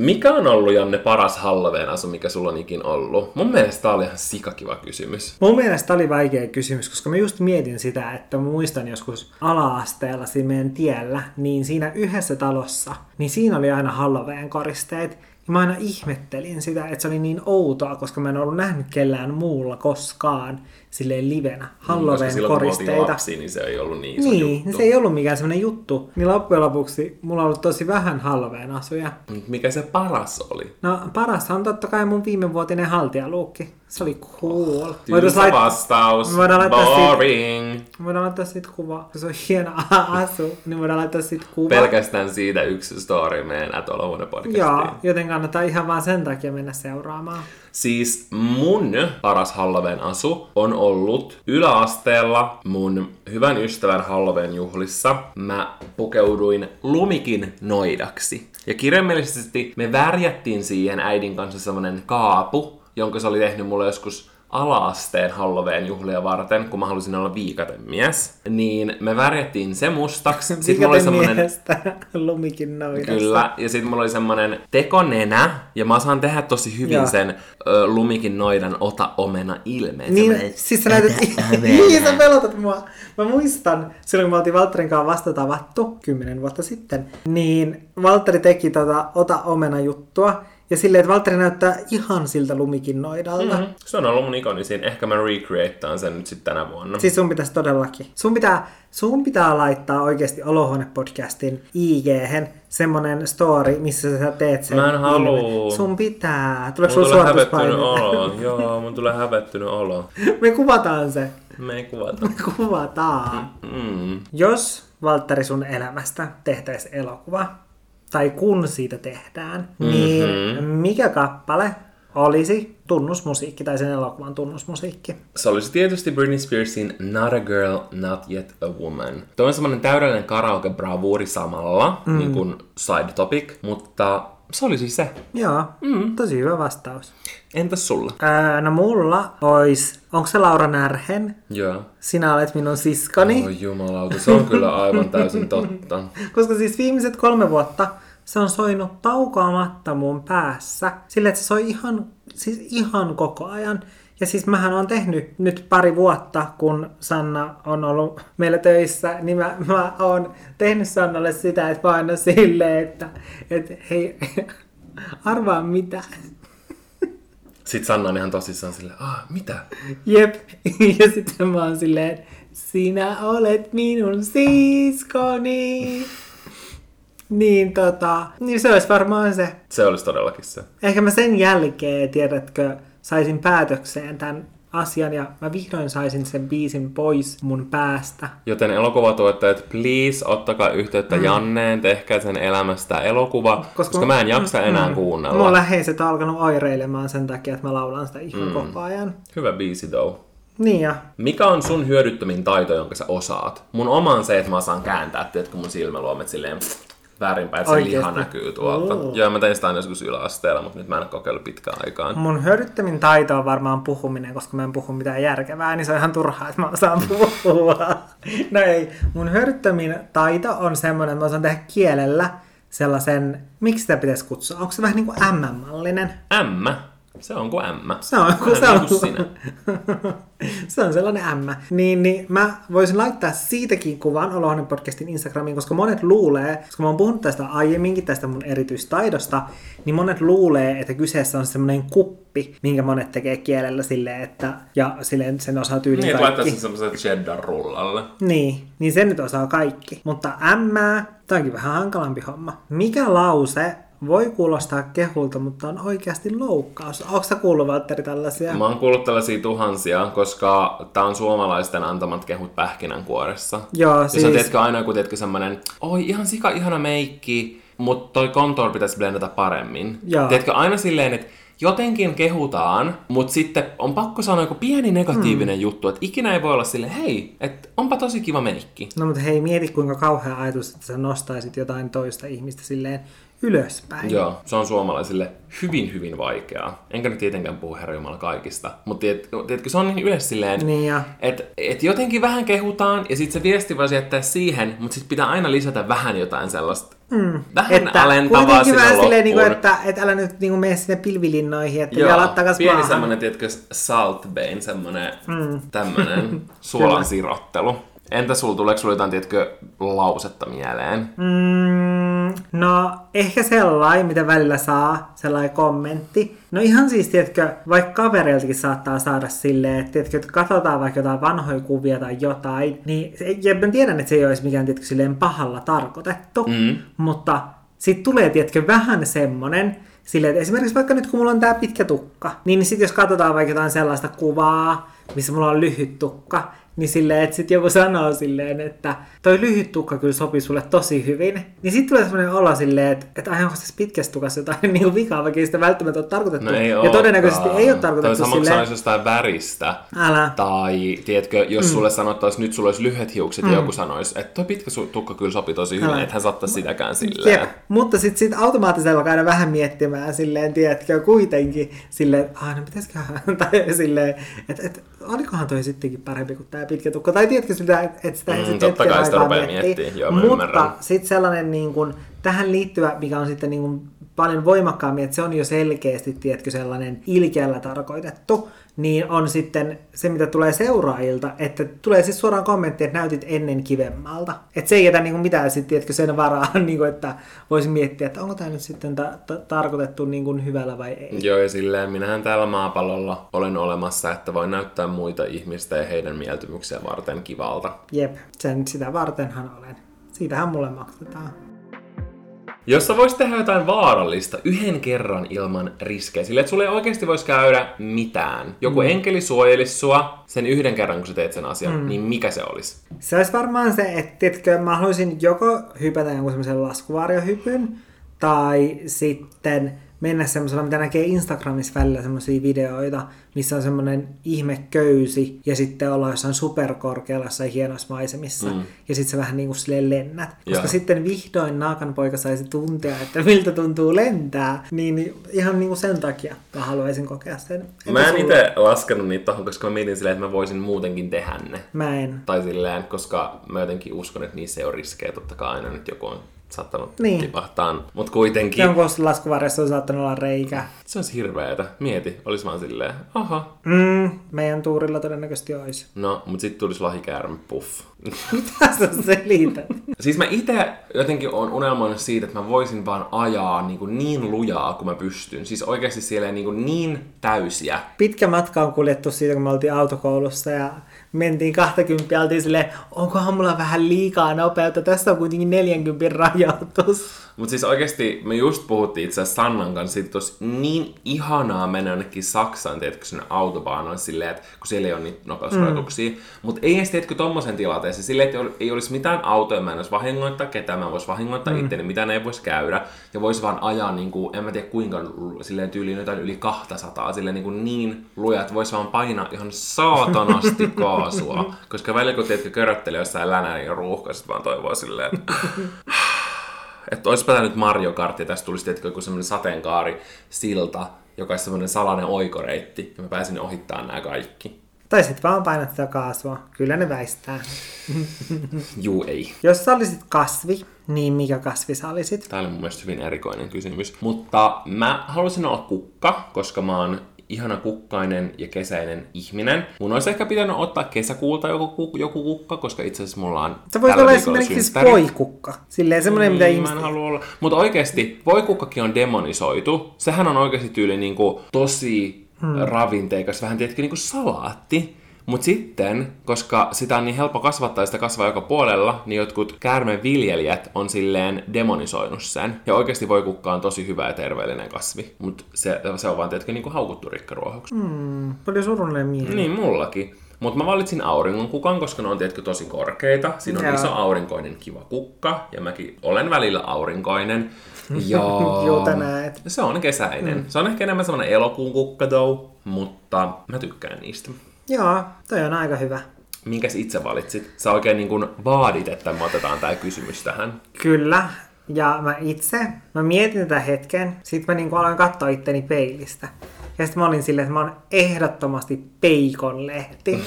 Mikä on ollut, Janne, paras Halloween asu, mikä sulla on ikin ollut? Mun mielestä tää oli ihan sikakiva kysymys. Mun mielestä tää oli vaikea kysymys, koska mä just mietin sitä, että mä muistan joskus ala-asteella siinä meidän tiellä, niin siinä yhdessä talossa, niin siinä oli aina Halloween koristeet. Mä aina ihmettelin sitä, että se oli niin outoa, koska mä en ollut nähnyt kellään muulla koskaan silleen livenä Mm, Koska Halloween oltiin koristeita. lapsia, niin se ei ollut niin iso Niin, juttu. se ei ollut mikään semmoinen juttu. Niin loppujen lopuksi mulla on ollut tosi vähän Halloween asuja. Mikä se paras oli? No paras on totta kai mun viimevuotinen haltijaluukki. Se oli cool. Tylsä lait- vastaus. voidaan laittaa siitä- Boring. voidaan laittaa siitä kuva. Se on hieno asu, niin voidaan laittaa siitä kuva. Pelkästään siitä yksi story meidän Atollahuone podcastiin. Joo, joten kannattaa ihan vaan sen takia mennä seuraamaan. Siis mun paras Halloween asu on ollut yläasteella mun hyvän ystävän Halloween juhlissa. Mä pukeuduin lumikin noidaksi. Ja kirjaimellisesti me värjättiin siihen äidin kanssa semmonen kaapu, jonka se oli tehnyt mulle joskus ala-asteen Halloween juhlia varten, kun mä halusin olla viikatemies. Niin me värjättiin se mustaksi. Sitten mulla oli semmonen lumikin noidassa. Kyllä, ja sitten mulla oli semmonen tekonenä, ja mä osaan tehdä tosi hyvin Joo. sen ö, lumikin noidan ota omena ilmeen. Niin, Semmonen- siis sä näytät, niin sä pelotat mua. Mä muistan, silloin kun me oltiin Valtterin kanssa vasta tavattu, kymmenen vuotta sitten, niin Valtteri teki tota Ota omena juttua, ja silleen, että Valtteri näyttää ihan siltä lumikin noidalta. Mm-hmm. Se on ollut mun ikonisin. Ehkä mä recreataan sen nyt sitten tänä vuonna. Siis sun pitäisi todellakin. Sun pitää, sun pitää laittaa oikeasti Olohuone-podcastin ig semmonen story, missä sä teet sen. Mä en haluu. Sun pitää. Tuleeko Mun tulee hävettynyt olo. Joo, mun tulee hävettynyt olo. Me kuvataan se. Me ei kuvata. Me kuvataan. Mm. Jos Valtteri sun elämästä tehtäisiin elokuva, tai kun siitä tehdään, mm-hmm. niin mikä kappale olisi tunnusmusiikki tai sen elokuvan tunnusmusiikki? Se olisi tietysti Britney Spearsin Not a Girl, Not Yet a Woman. Tuo on semmoinen täydellinen karaoke-bravuuri samalla, mm. niin kuin side topic, mutta se olisi se. Joo, mm. tosi hyvä vastaus. Entäs sulla? Öö, no mulla ois, onko se Laura Närhen? Joo. Sinä olet minun siskoni. Oi jumalauta, se on kyllä aivan täysin totta. Koska siis viimeiset kolme vuotta se on soinut taukoamatta mun päässä. Sillä että se soi ihan, siis ihan koko ajan. Ja siis mähän on tehnyt nyt pari vuotta, kun Sanna on ollut meillä töissä, niin mä, mä oon tehnyt Sannalle sitä, että mä aina silleen, että, että hei, arvaa mitä. Sitten Sanna on ihan tosissaan silleen, ah, mitä? Jep. Ja sitten mä oon silleen, sinä olet minun siskoni. Niin tota, niin se olisi varmaan se. Se olisi todellakin se. Ehkä mä sen jälkeen, tiedätkö, saisin päätökseen tämän asian ja mä vihdoin saisin sen biisin pois mun päästä. Joten elokuvatuottajat, please ottakaa yhteyttä mm. Janneen, tehkää sen elämästä elokuva, koska, koska mä en jaksa enää Mm. kuunnella. Mun läheiset on alkanut oireilemaan sen takia, että mä laulan sitä ihan mm. koko ajan. Hyvä biisi though. Niin ja Mikä on sun hyödyttömin taito, jonka sä osaat? Mun oma on se, että mä osaan kääntää, tiedätkö, mun silmäluomet silleen pff, väärinpäin, että se Oikeesti? liha näkyy tuolta. Oo. Joo, mä tein sitä aina joskus yläasteella, mutta nyt mä en ole kokeillut pitkään aikaan. mun hyödyttömin taito on varmaan puhuminen, koska mä en puhu mitään järkevää, niin se on ihan turhaa, että mä osaan puhua. No ei, mun hyödyttömin taito on semmoinen, että mä osaan tehdä kielellä sellaisen, miksi sitä pitäisi kutsua? Onko se vähän niin kuin M-mallinen? M. Se on kuin M. Se on, kun se on, niin kuin sinä. se on sellainen ämmä. Niin, niin mä voisin laittaa siitäkin kuvan Olohuoneen podcastin Instagramiin, koska monet luulee, koska mä oon puhunut tästä aiemminkin, tästä mun erityistaidosta, niin monet luulee, että kyseessä on semmoinen kuppi, minkä monet tekee kielellä silleen, että, ja silleen sen osaa tyyliin Niin, että laittaa kaikki. sen semmoisen cheddar-rullalle. Niin, niin sen nyt osaa kaikki. Mutta ämmää, tää onkin vähän hankalampi homma. Mikä lause voi kuulostaa kehulta, mutta on oikeasti loukkaus? Onko sä kuullut, Valtteri, tällaisia? Mä oon kuullut tällaisia tuhansia, koska tää on suomalaisten antamat kehut pähkinänkuoressa. Joo, Ja se on, siis... tiedätkö, aina joku, tiedätkö, semmonen, oi ihan sika ihana meikki, mutta toi contour pitäisi blendata paremmin. Joo. Tiedätkö, aina silleen, että jotenkin kehutaan, mutta sitten on pakko sanoa joku pieni negatiivinen Hmm. juttu, että ikinä ei voi olla silleen, hei, että onpa tosi kiva meikki. No mutta hei, mieti kuinka kauhea ajatus, että sä nostaisit jotain toista ihmistä silleen ylöspäin. Joo, se on suomalaisille hyvin, hyvin vaikeaa. Enkä nyt tietenkään puhu Herra Jumala kaikista. Mutta tiedät, tiedätkö, se on niin yleensä silleen, Niin että et jotenkin vähän kehutaan, ja sitten se viesti voisi jättää siihen, mutta sitten pitää aina lisätä vähän jotain sellaista, mm, vähän että alentavaa sinne vähän silleen, niin kuin, että, että älä nyt niin kuin mene sinne pilvilinnoihin, että Joo, jalat takas pieni maahan. semmonen, tiedätkö, salt bane, semmonen mm. tämmönen suolan sirottelu. Entä sul, tuleeko sulla jotain, tiedätkö, lausetta mieleen? Mm, no, ehkä sellainen, mitä välillä saa, sellainen kommentti. No ihan siis, tiedätkö, vaikka kavereiltakin saattaa saada silleen, että, tiedätkö, että katsotaan vaikka jotain vanhoja kuvia tai jotain, niin ja mä tiedän, että se ei olisi mikään, tiedätkö, silleen pahalla tarkoitettu, Mm. mutta sitten tulee, tiedätkö, vähän semmonen, Silleen, että esimerkiksi vaikka nyt kun mulla on tää pitkä tukka, niin sitten jos katsotaan vaikka jotain sellaista kuvaa, missä mulla on lyhyt tukka, niin silleen, että sitten joku sanoo silleen, että toi lyhyt tukka kyllä sopii sulle tosi hyvin, niin sitten tulee semmoinen olo silleen, että, että ai onko tässä pitkässä tukassa jotain niin vikaa, vaikka ei sitä välttämättä ole tarkoitettu. No ei ja ookaan. todennäköisesti ei ole tarkoitettu samaksi silleen, sanoisi jostain väristä. älä. Tai, tiedätkö, jos mm. sulle sanottaisiin, nyt sulla olisi lyhyet hiukset mm. ja joku sanoisi, että toi pitkä tukka kyllä sopii tosi hyvin, Älä. että hän saattaisi sitäkään silleen. Jep. Mutta sitten sit automaattisesti alkaa aina vähän miettimään silleen, tiedätkö, kuitenkin silleen, aah, no pitäisiköhän, tai silleen, että et, olikohan toi sittenkin parempi kuin tämä pitkä tukka, tai tiedätkö sitä, että sitä Mm, sit totta kai sitä rupeaa miettimään, joo, Mutta sitten sellainen niin kun, tähän liittyvä, mikä on sitten niin kun, paljon voimakkaammin, että se on jo selkeästi, tiedätkö, sellainen ilkeällä tarkoitettu, niin on sitten se, mitä tulee seuraajilta, että tulee siis suoraan kommentti, että näytit ennen kivemmalta. Että se ei jätä niin kuin mitään sitten, tiedätkö, sen varaan, niin kuin, että voisi miettiä, että onko tämä nyt sitten ta- ta- tarkoitettu niin kuin hyvällä vai ei. Joo, ja silleen minähän täällä maapallolla olen olemassa, että voin näyttää muita ihmistä ja heidän mieltymyksiä varten kivalta. Jep, sen, sitä vartenhan olen. Siitähän mulle maksetaan. Jos sä vois tehdä jotain vaarallista yhden kerran ilman riskejä, sille että sulle ei oikeasti voisi käydä mitään. Joku mm. enkeli suojelisi sua sen yhden kerran, kun sä teet sen asian, mm. niin mikä se olisi? Se olisi varmaan se, että tiedätkö, mä haluaisin joko hypätä jonkun semmoisen laskuvarjohypyn, tai sitten mennä semmoisella, mitä näkee Instagramissa välillä semmoisia videoita, missä on semmoinen ihme köysi, ja sitten ollaan jossain superkorkealla jossain hienoissa maisemissa, mm. ja sitten sä vähän niin kuin silleen lennät. Koska Joo. sitten vihdoin naakanpoika saisi tuntea, että miltä tuntuu lentää, niin ihan niin kuin sen takia mä haluaisin kokea sen. Entä Mä en itse laskenut niitä tohon, koska mä mietin silleen, että mä voisin muutenkin tehdä ne. Mä en. Tai silleen, koska mä jotenkin uskon, että niissä ei ole riskejä. Totta kai aina nyt joku on saattanut Niin. tipahtaa. Mutta kuitenkin, Jonkun laskuvarjossa on saattanut olla reikä. se olisi hirveetä. Mieti, olisi vaan silleen, aha. Mm, meidän tuurilla todennäköisesti olisi. No, mutta sitten tulisi lahikäärme, puff. Mitä sä selität? Siis mä itse jotenkin on unelmoinut siitä, että mä voisin vaan ajaa niin, kuin niin lujaa kuin mä pystyn. Siis oikeasti siellä niin, kuin niin täysiä. Pitkä matka on kuljettu siitä, kun me oltiin autokoulussa ja mentiin 20 ja oltiin silleen, onkohan mulla vähän liikaa nopeutta, tässä on kuitenkin 40 rajoitus. Mutta siis oikeasti me just puhuttiin itse asiassa Sannan kanssa siitä, että olisi niin ihanaa mennä jonnekin Saksaan, tiedätkö, sinne autobaanoille silleen, että kun siellä ei ole niitä nopeusrajoituksia. Mm. Mutta ei edes, tiedätkö, tommosen tilanteessa silleen, että ei ol- ei olisi mitään autoja, mä en olisi vahingoittaa ketään, mä en voisi vahingoittaa mm. itteni, mitä ne ei voisi käydä. Ja voisi vaan ajaa, niin kuin, en mä tiedä kuinka, silleen tyyliin jotain yli 200, silleen niin, kuin niin luja, että voisi vaan painaa ihan saatanasti kaasua. Koska välillä kun tiedätkö, köröttelee jossain länärin ruuhkassa, vaan toivoo silleen, että että olisipa tää nyt Mario Kart ja tästä tulisi tietenkin joku semmoinen sateenkaari silta, joka olisi semmoinen salainen oikoreitti, ja mä pääsin ohittamaan nämä kaikki. Tai sitten vaan painat sitä kaasua. Kyllä ne väistää. Juu, ei. Jos sä olisit kasvi, niin mikä kasvi sä olisit? Tämä oli mun mielestä hyvin erikoinen kysymys. Mutta mä haluaisin olla kukka, koska mä oon ihana kukkainen ja kesäinen ihminen. Mun olisi ehkä pitänyt ottaa kesäkuulta joku, joku kukka, koska itse asiassa mulla on voit tällä olla esimerkiksi voikukka. Silleen semmoinen, mitä Niin, ihmiset... Mä en halua olla. Mutta oikeasti, voikukkakin on demonisoitu. Sehän on oikeasti tyyli niinku tosi hmm. ravinteikas, vähän tietenkin niinku salaatti. Mutta sitten, koska sitä on niin helppo kasvattaa ja sitä kasvaa joka puolella, niin jotkut käärmeviljelijät on silleen demonisoinut sen. Ja oikeasti voikukka on tosi hyvä ja terveellinen kasvi. Mutta se, se on vaan tietenkin niinku haukuttu rikkaruohoksi. Mm, oli surullinen mieli. Niin, mullakin. Mutta mä valitsin auringon kukan, koska ne on tietenkin tosi korkeita. Siinä on Joo. iso aurinkoinen kiva kukka, ja mäkin olen välillä aurinkoinen. Ja Jota näet. se on kesäinen. Mm. Se on ehkä enemmän semmoinen elokuun kukka though, mutta mä tykkään niistä. Joo, toi on aika hyvä. Minkäs itse valitsit? Sä oikein niin kuin vaadit, että me otetaan tää kysymys tähän. Kyllä. Ja mä itse, mä mietin tätä hetken, sit mä niinku aloin katsoa itteni peilistä. Ja sitten mä olin silleen, että mä oon ehdottomasti peikonlehti.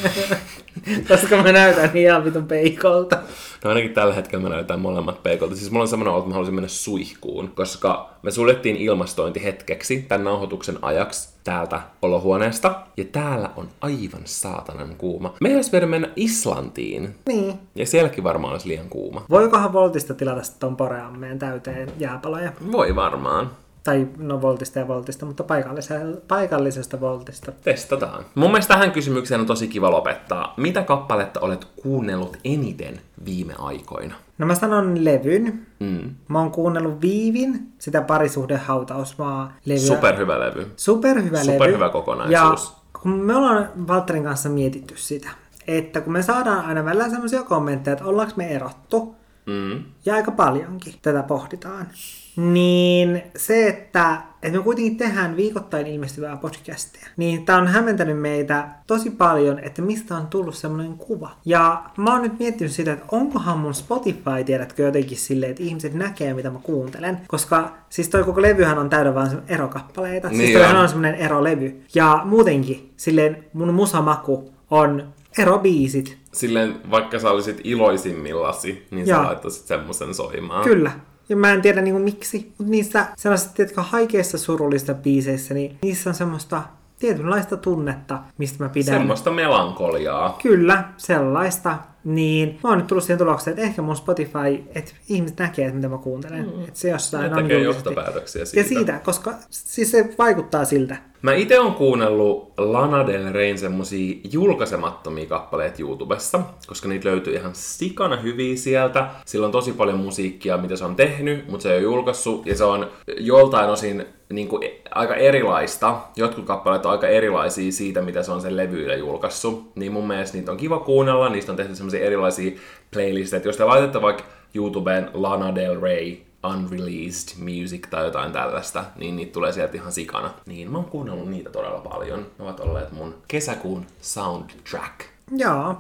Koska mä näytän ihan vitun peikolta. No ainakin tällä hetkellä me näytetään molemmat peikolta. Siis mulla on semmoinen olo, että mä haluaisin mennä suihkuun, koska me suljettiin ilmastointi hetkeksi tämän nauhoituksen ajaksi täältä olohuoneesta. Ja täällä on aivan saatanan kuuma. Meidän olisi vielä mennä Islantiin. Niin. Ja sielläkin varmaan olisi liian kuuma. Voikohan Voltista tilata sitten ton poreammeen täyteen jääpaloja? Voi varmaan. Tai no voltista ja voltista, mutta paikallisesta, voltista. Testataan. Mun mielestä tähän kysymykseen on tosi kiva lopettaa. Mitä kappaletta olet kuunnellut eniten viime aikoina? No mä sanon levyn. Mm. Mä oon kuunnellut Viivin, sitä parisuhdehautausmaa levyä. Superhyvä levy. Superhyvä levy. Superhyvä kokonaisuus. Ja kun me ollaan Valtterin kanssa mietitty sitä, että kun me saadaan aina välillä semmoisia kommentteja, että ollaanko me erottu, Mm. ja aika paljonkin tätä pohditaan, niin se, että, että me kuitenkin tehdään viikoittain ilmestyvää podcastia, niin tämä on hämmentänyt meitä tosi paljon, että mistä on tullut semmoinen kuva. Ja mä oon nyt miettinyt sitä, että onkohan mun Spotify, tiedätkö, jotenkin silleen, että ihmiset näkee, mitä mä kuuntelen. Koska siis toi koko levyhän on täynnä vaan erokappaleita. Niin siis toihan on. semmoinen erolevy. Ja muutenkin, silleen mun musamaku on erobiisit. Silleen, vaikka sä olisit iloisimmillasi, niin sä Joo. laittaisit semmoisen soimaan. Kyllä. Ja mä en tiedä niinku miksi, mutta niissä sellaisissa, tiedätkö, haikeissa surullista biiseissä, niin niissä on semmoista tietynlaista tunnetta, mistä mä pidän. Semmoista melankoliaa. Kyllä, sellaista. Niin mä oon nyt tullut siihen tulokseen, että ehkä mun Spotify, että ihmiset näkee, että mitä mä kuuntelen. Mm. Että se jossain Ne on tekee johtopäätöksiä siitä. Ja siitä, koska siis se vaikuttaa siltä. Mä itse on kuunnellut Lana Del Reyn semmosia julkaisemattomia kappaleita YouTubessa, koska niitä löytyy ihan sikana hyviä sieltä. Sillä on tosi paljon musiikkia, mitä se on tehnyt, mutta se ei ole julkaissut, ja se on joltain osin niin kuin, aika erilaista. Jotkut kappaleet on aika erilaisia siitä, mitä se on sen levyillä julkaissut. Niin mun mielestä niitä on kiva kuunnella, niistä on tehty semmoisia erilaisia playlisteja. Jos te laitatte vaikka YouTubeen Lana Del Rey unreleased music tai jotain tällaista, niin niitä tulee sieltä ihan sikana. Niin mä oon kuunnellut niitä todella paljon. Ne ovat olleet mun kesäkuun soundtrack. Joo.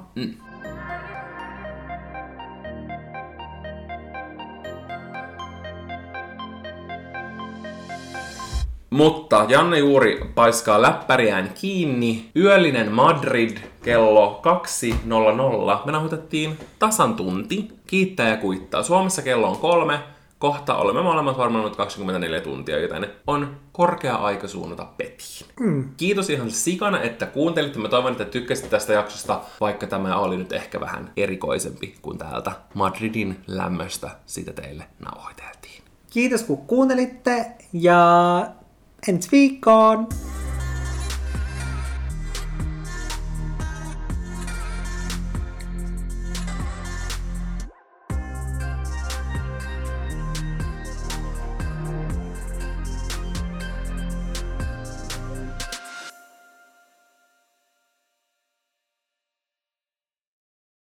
Mutta Janne juuri paiskaa läppäriään kiinni. Yöllinen Madrid kello 2.00. Me nauhoitettiin tasan tunti. Kiittää ja kuittaa. Suomessa kello on kolme. Kohta olemme molemmat varmaan nyt 24 tuntia, joten on korkea aika suunnata petiin. Mm. Kiitos ihan sikana, että kuuntelitte. Mä toivon, että tykkäsitte tästä jaksosta, vaikka tämä oli nyt ehkä vähän erikoisempi kuin täältä Madridin lämmöstä sitä teille nauhoiteltiin. Kiitos kun kuuntelitte ja ensi viikkoon!